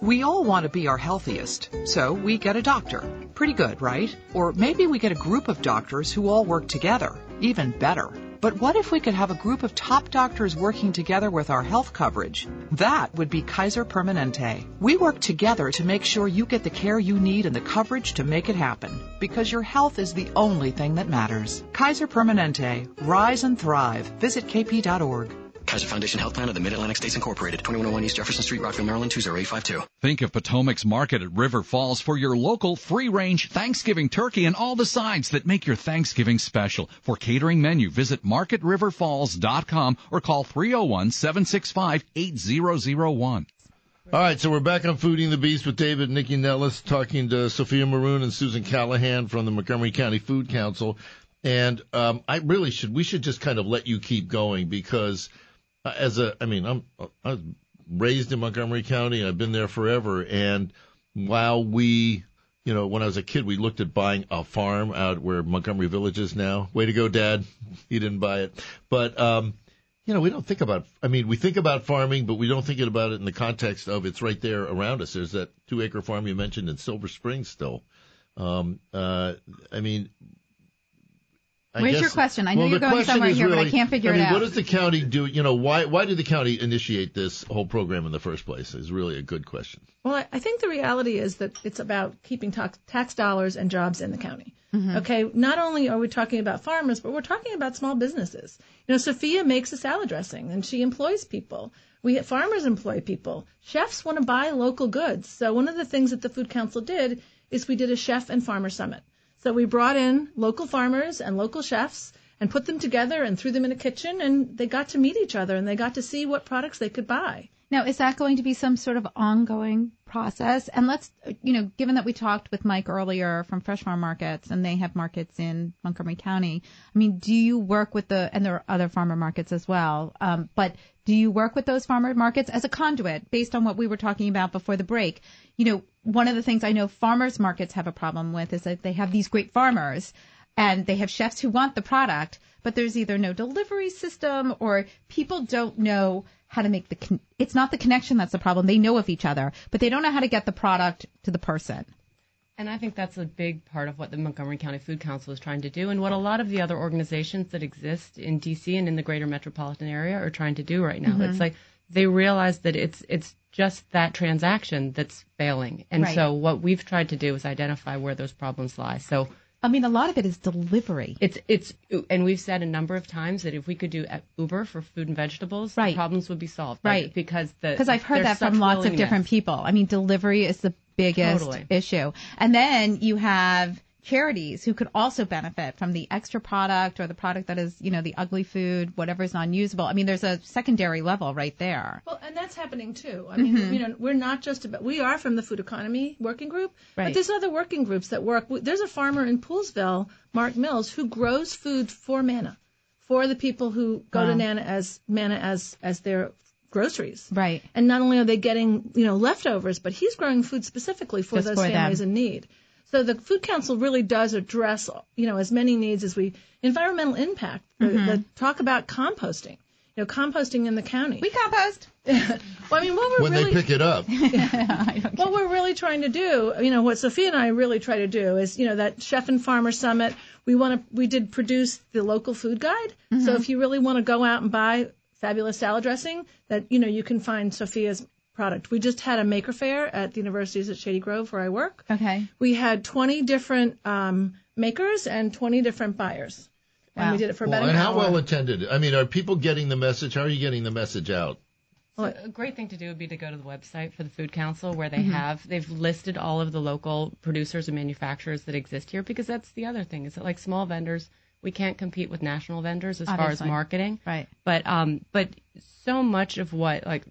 We all want to be our healthiest, so we get a doctor. Pretty good, right? Or maybe we get a group of doctors who all work together. Even better. But what if we could have a group of top doctors working together with our health coverage? That would be Kaiser Permanente. We work together to make sure you get the care you need and the coverage to make it happen. Because your health is the only thing that matters. Kaiser Permanente. Rise and thrive. Visit kp.org. Kaiser Foundation Health Plan of the Mid-Atlantic States Incorporated, 2101 East Jefferson Street, Rockville, Maryland, 20852. Think of Potomac's Market at River Falls for your local free-range Thanksgiving turkey and all the sides that make your Thanksgiving special. For catering menu, visit marketriverfalls.com or call 301-765-8001. All right, so we're back on Fooding the Beast with David and Nycci Nellis talking to Sophia Maroon and Susan Callahan from the Montgomery County Food Council. And um, I really should we should just kind of let you keep going because as a I mean I'm I was raised in Montgomery County. I've been there forever. And while we you know when I was a kid we looked at buying a farm out where Montgomery Village is now. Way to go dad. He didn't buy it. But um you know we don't think about I mean we think about farming but we don't think about it in the context of it's right there around us. There's that 2 acre farm you mentioned in Silver Springs still. Um uh I mean I Where's guess- your question? I know well, you're going question somewhere is here, but I can't figure I it out. What does the county do? You know, why why did the county initiate this whole program in the first place? Is really a good question. Well, I- I think the reality is that it's about keeping tax, tax dollars and jobs in the county. Mm-hmm. Okay, not only are we talking about farmers, but we're talking about small businesses. You know, Sophia makes a salad dressing and she employs people. We farmers employ people. Chefs want to buy local goods. So one of the things that the Food Council did is we did a chef and farmer summit. So we brought in local farmers and local chefs and put them together and threw them in a kitchen and they got to meet each other and they got to see what products they could buy. Now, is that going to be some sort of ongoing process? And let's, you know, given that we talked with Mike earlier from Fresh Farm Markets and they have markets in Montgomery County, I mean, do you work with the, and there are other farmer markets as well, um, but do you work with those farmer markets as a conduit based on what we were talking about before the break? You know, one of the things I know farmers markets have a problem with is that they have these great farmers and they have chefs who want the product, but there's either no delivery system or people don't know how to make the con- it's not the connection that's the problem. They know of each other, but they don't know how to get the product to the person. And I think that's a big part of what the Montgomery County Food Council is trying to do, and what a lot of the other organizations that exist in DC and in the greater metropolitan area are trying to do right now. Mhm. It's like they realize that it's it's just that transaction that's failing, and Right. so what we've tried to do is identify where those problems lie. So I mean, a lot of it is delivery. it's it's and we've said a number of times that if we could do Uber for food and vegetables, Right. the problems would be solved. Right. Because the Because I've heard that from lots of different people. I mean, delivery is the biggest Totally. issue. And then you have charities who could also benefit from the extra product or the product that is, you know, the ugly food, whatever is non-usable. I mean, there's a secondary level right there. Well, and that's happening too. I mean, Mhm. you know, we're not just about, we are from the food economy working group, Right. but there's other working groups that work. There's a farmer in Poolesville, Mark Mills, who grows food for Manna, for the people who go Wow. to Nana as Manna as, as their groceries. Right. And not only are they getting, you know, leftovers, but he's growing food specifically for Just those for them. families in need. So the Food Council really does address, you know, as many needs as we, environmental impact, the, Mhm. the talk about composting, you know, composting in the county. We compost. well, I mean, what we're when really they pick it up. what we're really trying to do, you know, what Sophia and I really try to do is, you know, that chef and farmer summit. We want to, we did produce the local food guide. So if you really want to go out and buy fabulous salad dressing, that you know you can find Sophia's product. We just had a maker fair at the universities at Shady Grove where I work. Okay. We had 20 different um, makers and 20 different buyers, and we did it for Well, about and an how hour. well attended? I mean, are people getting the message? How are you getting the message out? So a great thing to do would be to go to the website for the Food Council where they Mm-hmm. Mhm. have they've listed all of the local producers and manufacturers that exist here because that's the other thing is that like small vendors we can't compete with national vendors as far as marketing. Right. But um but so much of what like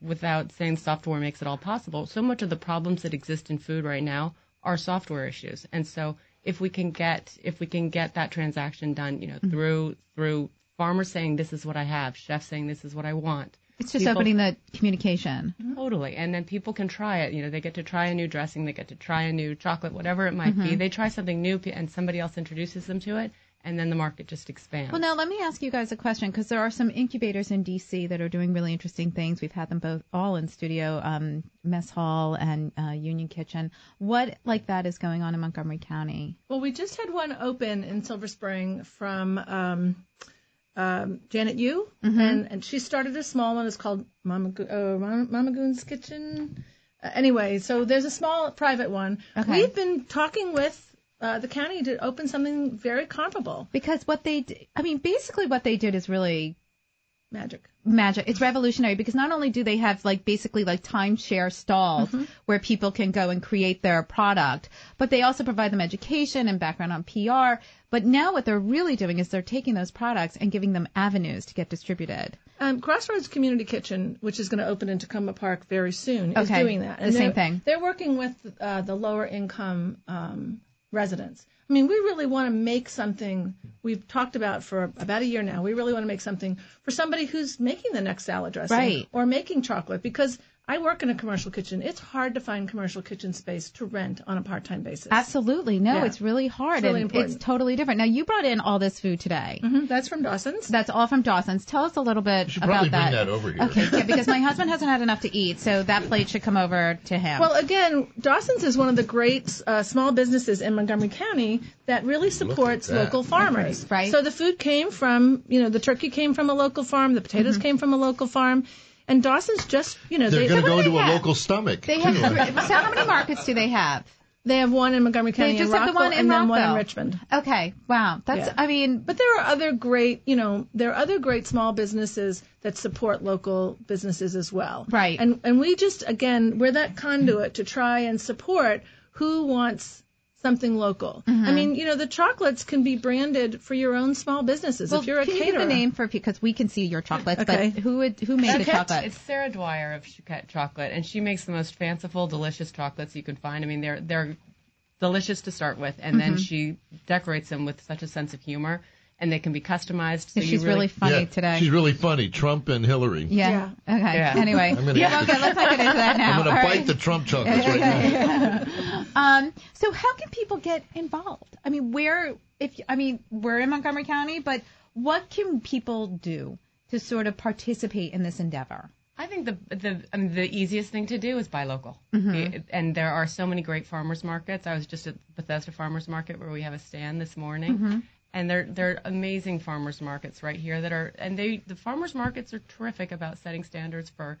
without saying software makes it all possible, so much of the problems that exist in food right now are software issues. And so if we can get if we can get that transaction done, you know, Mm-hmm. through through farmers saying this is what I have, chefs saying this is what I want. It's just people- opening the communication. Totally. And then people can try it. You know, they get to try a new dressing, they get to try a new chocolate, whatever it might be. Mhm. They try something new and somebody else introduces them to it and then the market just expands. Well, now let me ask you guys a question because there are some incubators in DC that are doing really interesting things. We've had them both all in studio, um, Mess Hall and uh, Union Kitchen. What like that is going on in Montgomery County? Well, we just had one open in Silver Spring from um, um, Janet Yu, Mm-hmm. and and she started a small one. It's called Mama uh, Mama Mama Goon's Kitchen. Uh, anyway, so there's a small private one. Okay. We've been talking with uh, the county to open something very comparable. Because what they, d- I mean, basically what they did is really Magic. magic. It's revolutionary because not only do they have like basically like timeshare stalls where people can go and create their product, but they also provide them education and background on PR. But now what they're really doing is they're taking those products and giving them avenues to get distributed. Um, Crossroads Community Kitchen, which is going to open in Takoma Park very soon, is doing that. the same thing. They're working with uh, the lower income um, residents. I mean, we really want to make something we've talked about for about a year now. We really want to make something for somebody who's making the next salad dressing Right. or making chocolate because I work in a commercial kitchen. It's hard to find commercial kitchen space to rent on a part-time basis. Absolutely. No, Yeah. it's really hard It's really and important. it's totally different. Now you brought in all this food today. Mhm, That's from Dawson's. That's all from Dawson's. Tell us a little bit should about probably bring that. that over here. Okay, yeah, because my husband hasn't had enough to eat, so that plate should come over to him. Well, again, Dawson's is one of the great uh, small businesses in Montgomery County that really supports that. local farmers. Right. So the food came from, you know, the turkey came from a local farm, the potatoes Mm-hmm. came from a local farm, and Dawson's just, you know, They're they going to go what into a have? local stomach. they too. have so how many markets do they have? they have one in Montgomery County They just in have the one in and then one in Richmond. Okay, wow. That's Yeah. I mean, But there are other great, you know, there are other great small businesses that support local businesses as well. Right. And and we just again, we're that conduit to try and support who wants something local. Mm-hmm. I mean, you know, the chocolates can be branded for your own small businesses. well, if you're a can you caterer. give the name for because we can see your chocolates, Okay. but who would who made the chocolate? It's Sarah Dwyer of Chouquette Chocolate, and she makes the most fanciful, delicious chocolates you can find. I mean, they're they're delicious to start with, and Mm-hmm. then she decorates them with such a sense of humor, and they can be customized. So she's really, really, funny yeah, today. She's really funny. Trump and Hillary. yeah. Okay. Yeah. Anyway. I'm gonna- yeah, okay, let's not get into that now. I'm going All to right. bite the Trump chocolates right now. Um, so how can people get involved? I mean, where if I mean we're in Montgomery County, but what can people do to sort of participate in this endeavor? I think the the I mean, the easiest thing to do is buy local, Mm-hmm. and there are so many great farmers markets. I was just at Bethesda Farmers Market where we have a stand this morning, Mm-hmm. And they're they're amazing farmers markets right here that are and they the farmers markets are terrific about setting standards for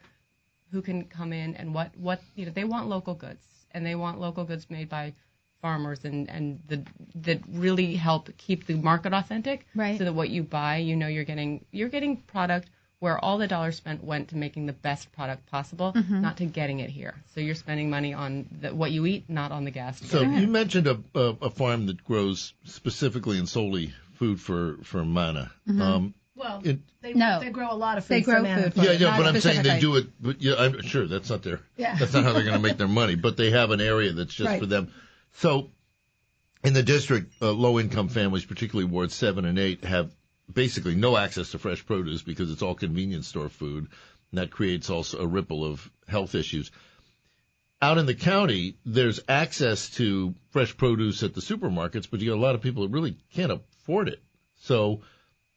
who can come in and what what you know they want local goods and they want local goods made by farmers and and the that really help keep the market authentic Right. so that what you buy you know you're getting you're getting product where all the dollars spent went to making the best product possible Mm-hmm. not to getting it here so you're spending money on the, what you eat not on the gas So get it. you mentioned a, a, a farm that grows specifically and solely food for for Manna. Mm-hmm. Um, Well, it, they, No. they grow a lot of food. They grow for food for yeah, it, yeah, not but I'm saying they do it. But yeah, I'm sure that's not their. Yeah. That's not how they're going to make their money. But they have an area that's just Right. for them. So, in the district, uh, low-income families, particularly wards seven and eight, have basically no access to fresh produce because it's all convenience store food, and that creates also a ripple of health issues. Out in the county, there's access to fresh produce at the supermarkets, but you got a lot of people that really can't afford it. So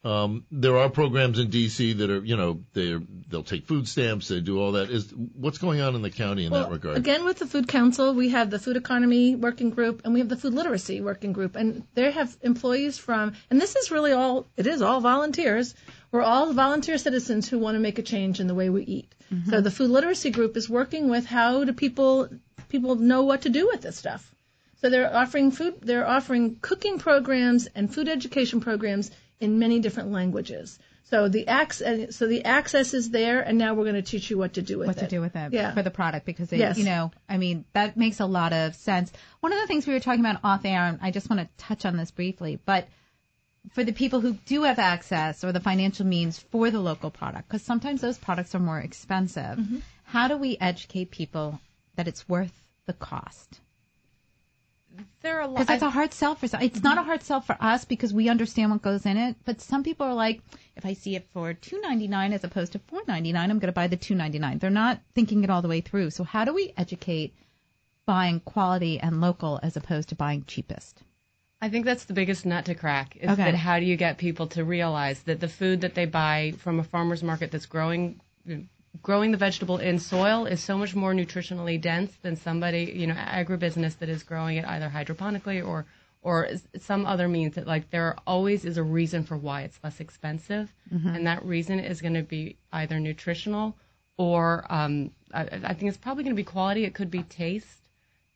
um, there are programs in DC that are, you know, they they'll take food stamps, they do all that. Is what's going on in the county in Well, that regard? Again, with the Food Council, we have the Food Economy Working Group and we have the Food Literacy Working Group, and they have employees from, and this is really all, it is all volunteers. We're all volunteer citizens who want to make a change in the way we eat. So the Food Literacy Group is working with how do people people know what to do with this stuff. So they're offering food, they're offering cooking programs and food education programs in many different languages. So the access, so the access is there, and now we're going to teach you what to do with what it. What to do with it Yeah. for the product because they, Yes. you know, I mean, that makes a lot of sense. One of the things we were talking about off air, and I just want to touch on this briefly, but for the people who do have access or the financial means for the local product, because sometimes those products are more expensive, Mm-hmm. how do we educate people that it's worth the cost? There are a lot Because it's a hard sell for some. It's not a hard sell for us because we understand what goes in it. But some people are like, if I see it for two ninety nine as opposed to four ninety nine, I'm going to buy the two ninety nine. They're not thinking it all the way through. So how do we educate buying quality and local as opposed to buying cheapest? I think that's the biggest nut to crack. Is Okay. that how do you get people to realize that the food that they buy from a farmer's market that's growing growing the vegetable in soil is so much more nutritionally dense than somebody, you know, agribusiness that is growing it either hydroponically or or some other means that like there always is a reason for why it's less expensive Mhm. and that reason is going to be either nutritional or um, I, I think it's probably going to be quality. It could be taste.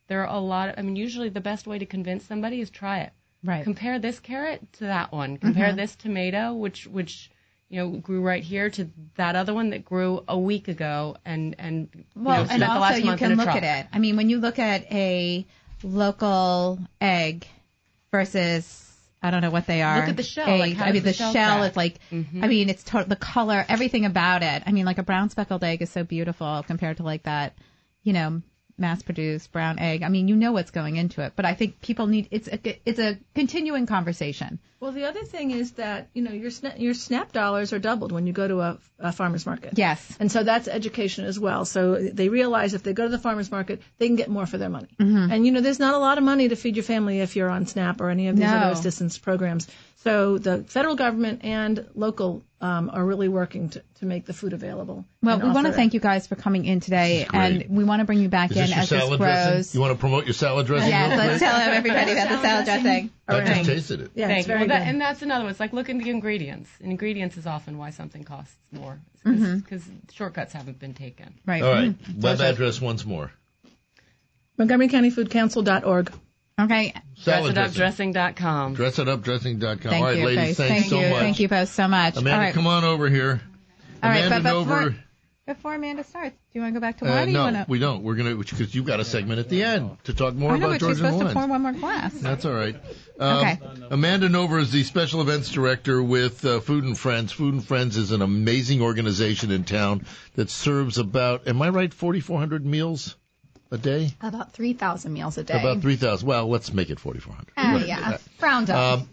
There are a lot. I mean, usually the best way to convince somebody is try it. Right. Compare this carrot to that one. Compare Mhm. this tomato, which which you know grew right here, to that other one that grew a week ago, and and you Well, know, and also last you month can look at it. I mean, when you look at a local egg versus I don't know what they are. Look at the shell, like, I mean, the the shell shell is like. Mhm. I mean, it's to- the color, everything about it. I mean, like a brown speckled egg is so beautiful compared to like that, you know, mass-produced brown egg. I mean, you know what's going into it, but I think people need it's a it's a continuing conversation. Well, the other thing is that you know your sna- your SNAP dollars are doubled when you go to a, a farmers market. Yes. and so that's education as well. So they realize if they go to the farmers market, they can get more for their money. Mhm. And you know, there's not a lot of money to feed your family if you're on SNAP or any of these No. other assistance programs. So the federal government and local um, are really working to, to make the food available. Well, we want to thank you guys for coming in today, and we want to bring you back Is in as this grows. dressing? You want to promote your salad dressing? Yes, real let's quick? tell everybody about the salad dressing. I just tasted it. Yeah, Thank you. Well, that- and that's another one. It's like look at the ingredients. And ingredients is often why something costs more because shortcuts haven't been taken. Right. All right. Mhm. Web address once more. Montgomery County Food Council.org. Okay. Salad dressing. DressItUpDressing.com. Dressitupdressing.com. Thank All right, you, ladies, Faith. thanks Thank so you. much. Thank you both so much. Amanda, All right. come on over here. All right, Amanda but before, Nover. before Amanda starts, do you want to go back to wine? Uh, or you no, wanna... we don't. We're gonna because you've got a segment at the end to talk more I know, about but she's Georgian supposed to wines. pour one more glass. That's all right. Um, Okay. Amanda Nover is the special events director with uh, Food and Friends. Food and Friends is an amazing organization in town that serves about, am I right, 4,400 meals a day? About 3,000 meals a day. About 3,000. Well, let's make it 4,400. Ah, Right. yeah, round up. Um,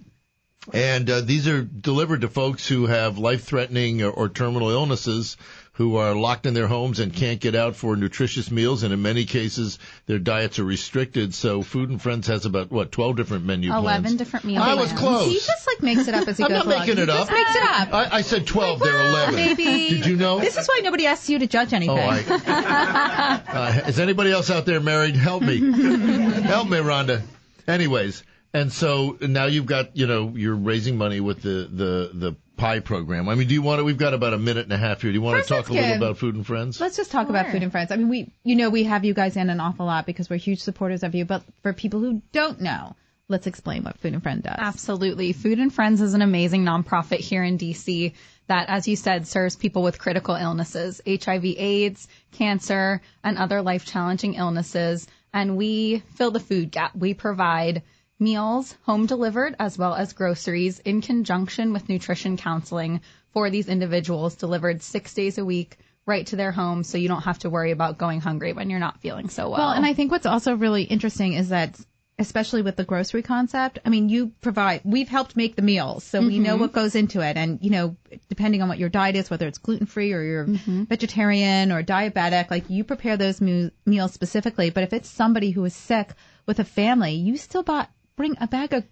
and uh, these are delivered to folks who have life-threatening or, or terminal illnesses, who are locked in their homes and can't get out for nutritious meals, and in many cases their diets are restricted. So Food and Friends has about what 12 different menu Eleven plans. different meal I was close. He just like makes it up as he I'm goes not along. making he it up. just makes it up. I, I said 12. They're 11. Maybe. Did you know? This is why nobody asks you to judge anything. Oh, I, uh, is anybody else out there married? Help me. Help me, Rhonda. Anyways, and so now you've got, you know, you're raising money with the, the, the pie program. I mean, do you want to, we've got about a minute and a half here. Do you want First, to talk a little about Food and Friends? Let's just talk about food and friends. I mean, we, you know, we have you guys in an awful lot because we're huge supporters of you. But for people who don't know, let's explain what Food and Friend does. Absolutely. Food and Friends is an amazing nonprofit here in DC that, as you said, serves people with critical illnesses, HIV, AIDS, cancer, and other life challenging illnesses. And we fill the food gap. We provide meals home delivered as well as groceries in conjunction with nutrition counseling for these individuals delivered six days a week right to their home so you don't have to worry about going hungry when you're not feeling so well. Well, and I think what's also really interesting is that, especially with the grocery concept, I mean, you provide, we've helped make the meals, so we know Mhm. what goes into it. And, you know, depending on what your diet is, whether it's gluten free or you're Mhm. vegetarian or diabetic, like you prepare those mu- meals specifically. But if it's somebody who is sick with a family, you still bought, bring a bag of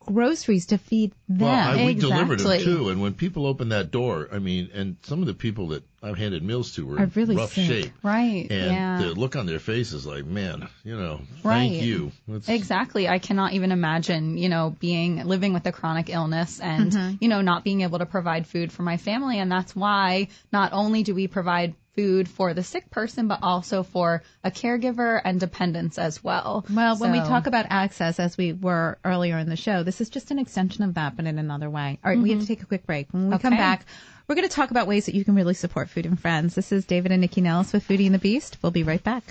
groceries to feed them. Well, I, we delivered them too, and when people open that door, I mean, and some of the people that I've handed meals to were Are in really rough sick. shape, Right. and yeah. the look on their face is like, man, you know, Right. thank you. It's- Exactly. I cannot even imagine, you know, being living with a chronic illness and, Mhm. you know, not being able to provide food for my family. And that's why not only do we provide food for the sick person, but also for a caregiver and dependents as well. Well, when we talk about access, as we were earlier in the show, this is just an extension of that, but in another way. All right, we have to mm-hmm. take a quick break. When we come back, we're going to talk about ways that you can really support Food and Friends. This is David and Nycci Nellis with Foodie and the Beast. We'll be right back.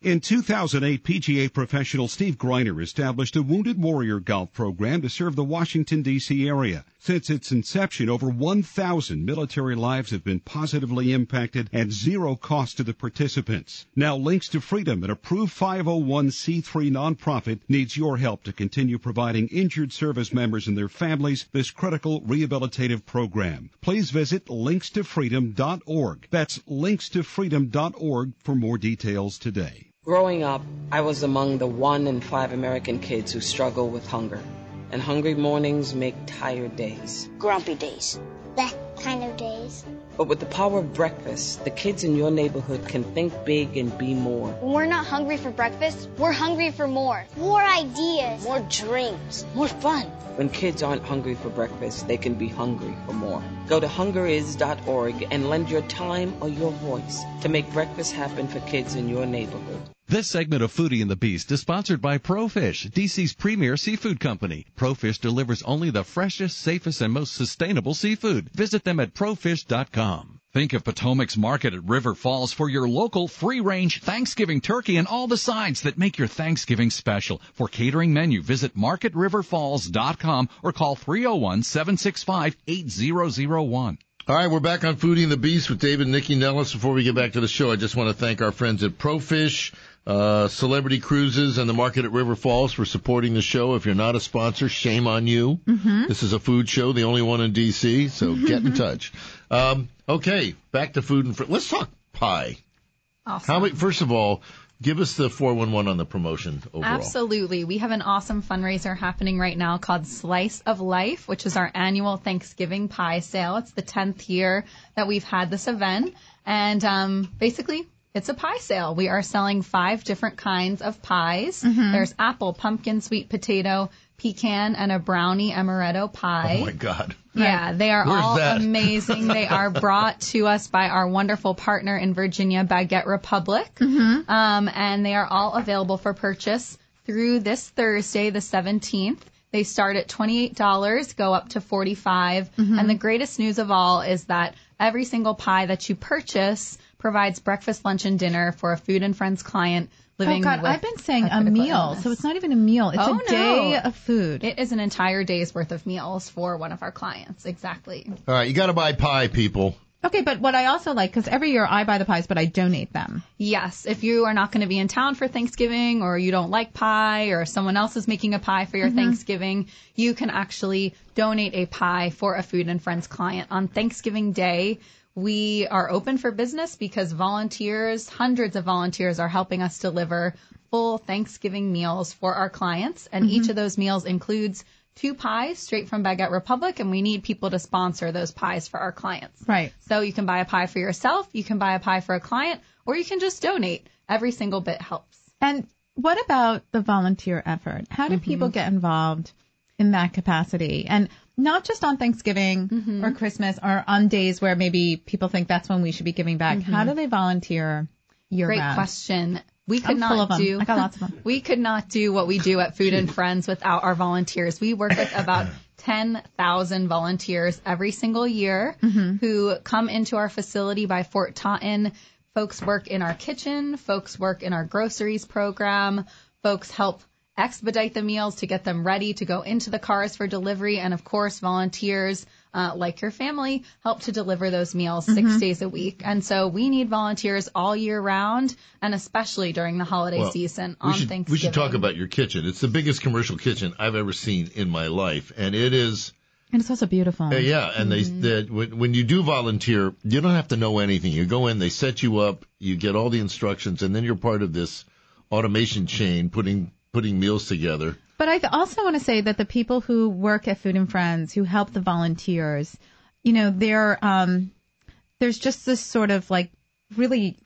In 2008, PGA professional Steve Greiner established a Wounded Warrior golf program to serve the Washington, D.C. area. Since its inception, over 1,000 military lives have been positively impacted at zero cost to the participants. Now, Links to Freedom, an approved 501c3 nonprofit, needs your help to continue providing injured service members and their families this critical rehabilitative program. Please visit linkstofreedom.org. That's linkstofreedom.org for more details today. Growing up, I was among the one in five American kids who struggle with hunger. And hungry mornings make tired days. Grumpy days. That kind of days. But with the power of breakfast, the kids in your neighborhood can think big and be more. When we're not hungry for breakfast, we're hungry for more. More ideas. More dreams. More fun. When kids aren't hungry for breakfast, they can be hungry for more. Go to hungeris.org and lend your time or your voice to make breakfast happen for kids in your neighborhood. This segment of Foodie and the Beast is sponsored by Profish, DC's premier seafood company. Profish delivers only the freshest, safest, and most sustainable seafood. Visit them at profish.com. Think of Potomac's Market at River Falls for your local free range Thanksgiving turkey and all the sides that make your Thanksgiving special. For catering menu, visit marketriverfalls.com or call 301 765 8001. All right, we're back on Foodie and the Beast with David and Nycci Nellis. Before we get back to the show, I just want to thank our friends at Profish, uh, Celebrity Cruises, and the Market at River Falls for supporting the show. If you're not a sponsor, shame on you. Mm-hmm. This is a food show, the only one in D.C., so get in touch. Um, okay, back to food and fr- let's talk pie. Awesome. How many, first of all, give us the 411 on the promotion overall. Absolutely. We have an awesome fundraiser happening right now called Slice of Life, which is our annual Thanksgiving pie sale. It's the 10th year that we've had this event. And um, basically, it's a pie sale. We are selling five different kinds of pies. Mhm. There's apple, pumpkin, sweet potato, pecan, and a brownie amaretto pie. Oh my God. Yeah, they are Where's all that? amazing. They are brought to us by our wonderful partner in Virginia, Baguette Republic. Mm-hmm. Um, and they are all available for purchase through this Thursday, the 17th. They start at $28, go up to 45 Mhm. And the greatest news of all is that every single pie that you purchase provides breakfast, lunch, and dinner for a Food and Friends client living oh God, with I've been saying a a meal, illness. so it's not even a meal. It's Oh, a day of food. It is an entire day's worth of meals for one of our clients. Exactly. All right, you got to buy pie, people. Okay, but what I also like, because every year I buy the pies, but I donate them. Yes, if you are not going to be in town for Thanksgiving or you don't like pie or someone else is making a pie for your Mhm. Thanksgiving, you can actually donate a pie for a Food and Friends client. On Thanksgiving Day, we are open for business because volunteers, hundreds of volunteers are helping us deliver full Thanksgiving meals for our clients. And Mhm. each of those meals includes two pies straight from Baguette Republic and we need people to sponsor those pies for our clients. Right. So you can buy a pie for yourself, you can buy a pie for a client, or you can just donate. Every single bit helps. And what about the volunteer effort? How do people get involved in that capacity? And not just on Thanksgiving or Christmas or on days where maybe people think that's when we should be giving back. How do they volunteer year Great round? question. We could I'm not full of 'em. do I got lots of 'em. we could not do what we do at Food and Friends without our volunteers. We work with about 10,000 volunteers every single year Mhm. who come into our facility by Fort Totten. Folks work in our kitchen, folks work in our groceries program, folks help expedite the meals to get them ready to go into the cars for delivery, and of course, volunteers uh, like your family help to deliver those meals six Mhm. days a week. And so we need volunteers all year round, and especially during the holiday Well, season we on should, Thanksgiving. We should talk about your kitchen. It's the biggest commercial kitchen I've ever seen in my life, and it is. And it's also beautiful. Uh, yeah, and they, they when, when you do volunteer, you don't have to know anything. You go in, they set you up, you get all the instructions, and then you're part of this automation chain putting putting meals together. But I th- also want to say that the people who work at Food and Friends, who help the volunteers, you know, they're um, there's just this sort of like really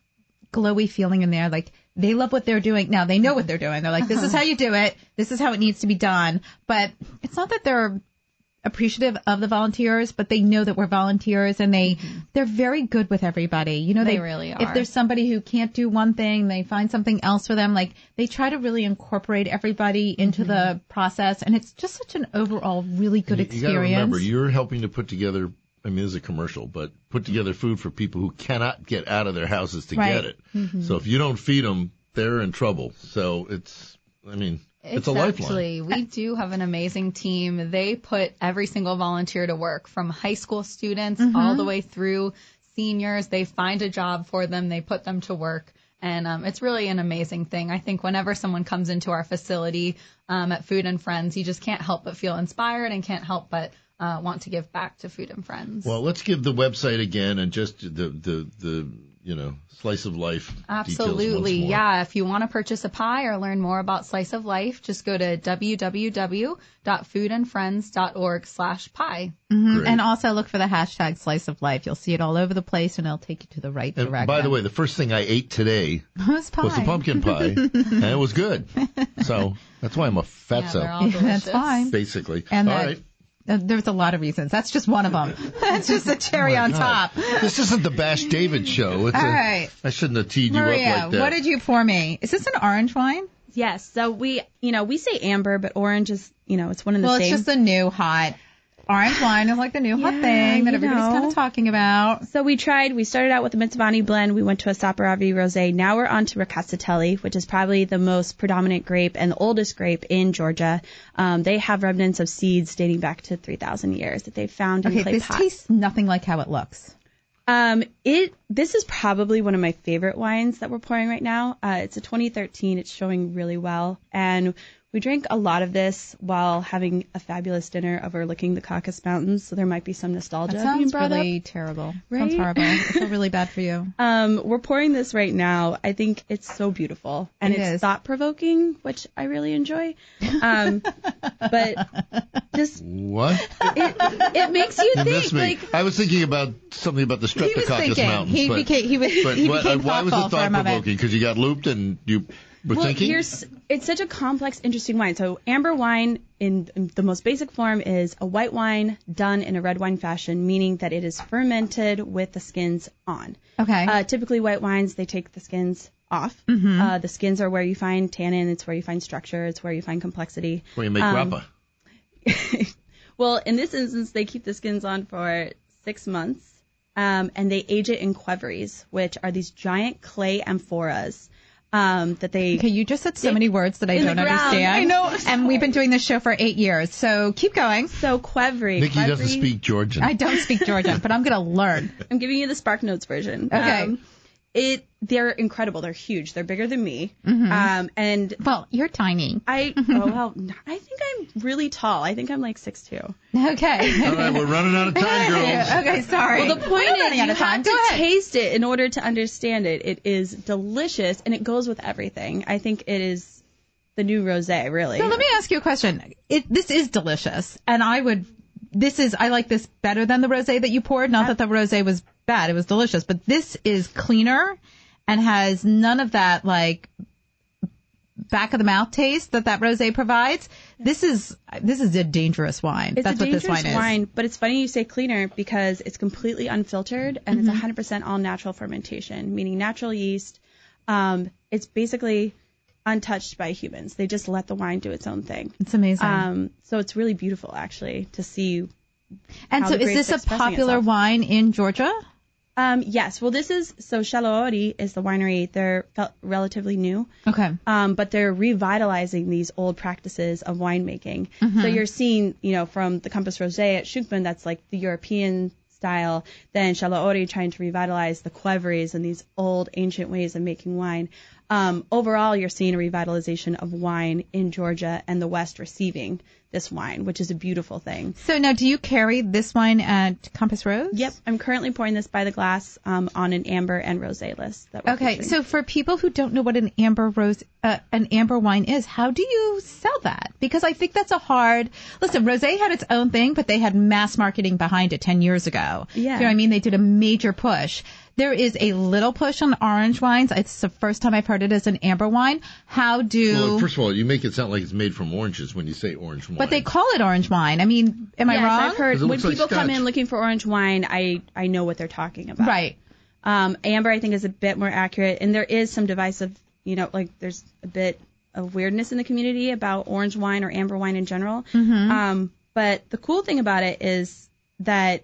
glowy feeling in there, like they love what they're doing. Now they know what they're doing. They're like, this is Uh-huh. how you do it. This is how it needs to be done. But it's not that they're appreciative of the volunteers, but they know that we're volunteers and they they're very good with everybody. You know, Mm-hmm. They they, really are. If there's somebody who can't do one thing, they find something else for them. Like they try to really incorporate everybody into the Mm-hmm. process, and it's just such an overall really good You- You got to remember, you're helping to put together. I mean, it's a commercial, but put together food for people who cannot get out of their houses to Right. get it. Mhm. So if you don't feed them, they're in trouble. So it's, I mean, it's, a lifeline. Actually, we do have an amazing team. They put every single volunteer to work from high school students Mhm. all the way through seniors. They find a job for them. They put them to work. And um, it's really an amazing thing. I think whenever someone comes into our facility um, at Food and Friends, you just can't help but feel inspired and can't help but uh, want to give back to Food and Friends. Well, let's give the website again and just the the the you know, slice of life. details once Absolutely. more. Yeah. If you want to purchase a pie or learn more about Slice of Life, just go to www.foodandfriends.org slash pie. Mhm. And also look for the hashtag slice of life. You'll see it all over the place and it'll take you to the right And direction. by the way, the first thing I ate today was pie. was the pumpkin pie, and it was good. So that's why I'm a fatso. Yeah, That's fine. Basically. And All that, right. Uh, there's a lot of reasons. That's just one of them. That's just a cherry Oh on God. top. This isn't the Bash David show. It's All a- right. I shouldn't have teed you up like that. Yeah, what did you pour me? Is this an orange wine? Yes. So we, you know, we say amber, but orange is, you know, it's one of the well, same. it's just a new hot. Orange wine is like the new hot Yeah, thing that everybody's kind of talking about. So we tried, we started out with the Mtsvane blend. We went to a Saperavi Rosé. Now we're on to Rkatsiteli, which is probably the most predominant grape and the oldest grape in Georgia. Um, they have remnants of seeds dating back to 3,000 years that they found in Okay, clay this pots. tastes nothing like how it looks. Um, it this is probably one of my favorite wines that we're pouring right now. Uh, it's a 2013. It's showing really well, and we drank a lot of this while having a fabulous dinner overlooking the Caucasus Mountains. So there might be some nostalgia That being sounds brought really up. terrible. Right? Sounds horrible. I feel really bad for you. Um, we're pouring this right now. I think it's so beautiful and It it's thought provoking, which I really enjoy. Um, but just What? it, it makes you You think. Like I was thinking about something about the He was Streptococcus thinking. mountains. He but, became- he was- but he what- became why was it thought provoking? Because you got looped and you were well, thinking. you're it's such a complex, interesting wine. So amber wine, in, in the most basic form, is a white wine done in a red wine fashion, meaning that it is fermented with the skins on. Okay. Uh, typically, white wines they take the skins off. Mhm. Uh, the skins are where you find tannin. It's where you find structure. It's where you find complexity. Where you make Um, grappa. Well, in this instance, they keep the skins on for six months, um, and they age it in qvevris, which are these giant clay amphoras um, that they. Okay, you just said so many words that I don't understand. I know. And we've been doing this show for eight years, so keep going. So qvevri. Nycci doesn't speak Georgian. I don't speak Georgian, but I'm gonna learn. I'm giving you the Spark Notes version. Okay. Um, it they're incredible. They're huge. They're bigger than me. Mhm. Um, and well, you're tiny. I oh well, I think I'm really tall. I think I'm like six two. Okay. All right, we're running out of time, girls. okay, sorry. Well, the point is you out of time. have Go to ahead. taste it in order to understand it. It is delicious and it goes with everything. I think it is the new rosé, really. So let me ask you a question. It, this is delicious, and I would. This is I like this better than the rosé that you poured. Not that the rosé was bad; it was delicious. But this is cleaner and has none of that like back of the mouth taste that that rosé provides. This is this is a dangerous wine. It's That's a what this dangerous wine is. but it's funny you say cleaner because it's completely unfiltered and Mhm. it's 100% all natural fermentation, meaning natural yeast. Um, it's basically untouched by humans. They just let the wine do its own thing. It's amazing. Um, so it's really beautiful actually to see. and so, is this a popular wine in Georgia? Um, yes. Well, this is so Shalauri is the winery. They're fel- relatively new. Okay. Um, but they're revitalizing these old practices of winemaking. Mhm. So you're seeing, you know, from the Compass Rosé at Schuchmann, that's like the European style. Then Shalauri trying to revitalize the qvevris and these old ancient ways of making wine. Um, overall, you're seeing a revitalization of wine in Georgia and the West receiving this wine, which is a beautiful thing. So now, do you carry this wine at Compass Rose? Yep, I'm currently pouring this by the glass um, on an amber and rosé list. That we're Okay, featuring. so for people who don't know what an amber rose, uh, an amber wine is, how do you sell that? Because I think that's a hard. Listen, rosé had its own thing, but they had mass marketing behind it ten years ago. Yeah. you know what I mean? They did a major push. There is a little push on orange wines. It's the first time I've heard it as an amber wine. How do? Well, first of all, you make it sound like it's made from oranges when you say orange wine. but they call it orange wine. I mean, am I yes, wrong? I've heard 'Cause it when looks like people come in looking for orange wine, I I know what they're talking about. Right. Um, amber, I think, is a bit more accurate, and there is some divisive, you know, like there's a bit of weirdness in the community about orange wine or amber wine in general. Mhm. Um, but the cool thing about it is that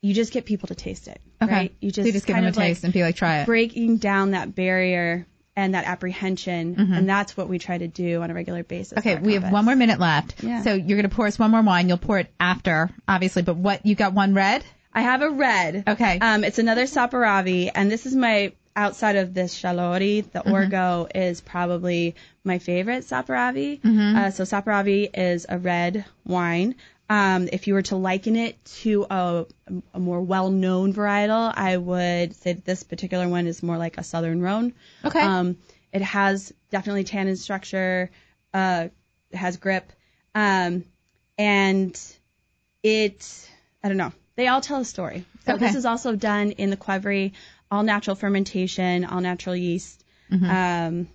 you just get people to taste it. Okay. Right? You just, So you just give them a of like taste and be like, try it. breaking down that barrier and that apprehension, Mhm. and that's what we try to do on a regular basis. Okay, we have one more minute left. Yeah. So you're going to pour us one more wine. You'll pour it after, obviously, but what, you got one red? I have a red. Okay. Um, it's another Saperavi, and this is my outside of this Shalauri, the Mhm. Orgo is probably my favorite Saperavi. Mhm. Uh, so Saperavi is a red wine. Um, if you were to liken it to a, a more well-known varietal, I would say that this particular one is more like a Southern Rhone. Okay. Um, it has definitely tannin structure, uh, it has grip, um, and it, I don't know, they all tell a story. So Okay. this is also done in the Qvevri, all natural fermentation, all natural yeast. Um, so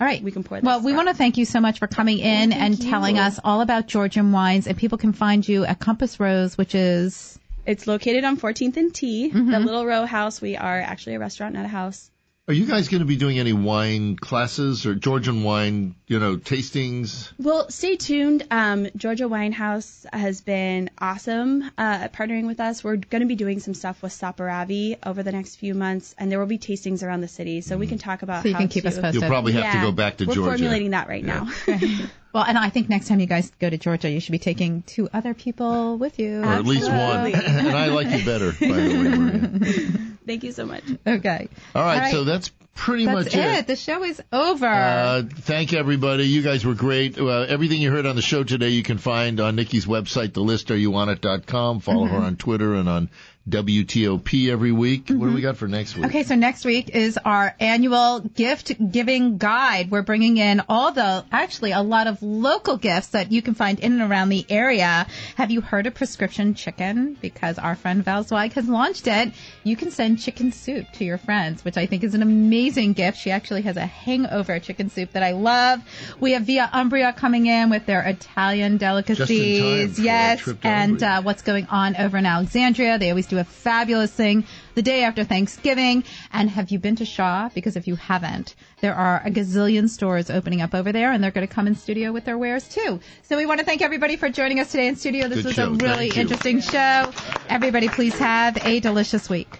All right. we can pour this. Well, we want to thank you so much for coming in and telling us all about Georgian wines. And people can find you at Compass Rose, which is It's located on 14th and T, the mm-hmm. little row house. We are actually a restaurant, not a house. Are you guys going to be doing any wine classes or Georgian wine, you know, tastings? Well, stay tuned. Um, Georgia Winehouse has been awesome uh, at partnering with us. We're going to be doing some stuff with Saperavi over the next few months, and there will be tastings around the city, so we can talk about. So you how can keep to, us posted. You'll probably have to go back to Georgia. we're formulating that right now. well, and I think next time you guys go to Georgia, you should be taking two other people with you, Or at least one. and I like you better, by the way, Maria. Thank you so much. Okay. All right, right. so that's pretty That's much it. The show is over. Uh, thank everybody. You guys were great. Uh, everything you heard on the show today, you can find on Nycci's website, thelistareyouonit.com. Follow her on Twitter and on WTOP every week. What do we got for next week? Okay, so next week is our annual gift giving guide. We're bringing in all the, actually, a lot of local gifts that you can find in and around the area. Have you heard of prescription chicken? Because our friend Val Zweig has launched it. You can send chicken soup to your friends, which I think is an amazing gift. She actually has a hangover chicken soup that I love. We have Via Umbria coming in with their Italian delicacies. yes, and uh, what's going on over in Alexandria. They always do a fabulous thing the day after Thanksgiving. And have you been to Shaw? Because if you haven't, there are a gazillion stores opening up over there, and they're going to come in studio with their wares too. So we want to thank everybody for joining us today in studio. This Good was show. a really interesting show. Everybody, please have a delicious week.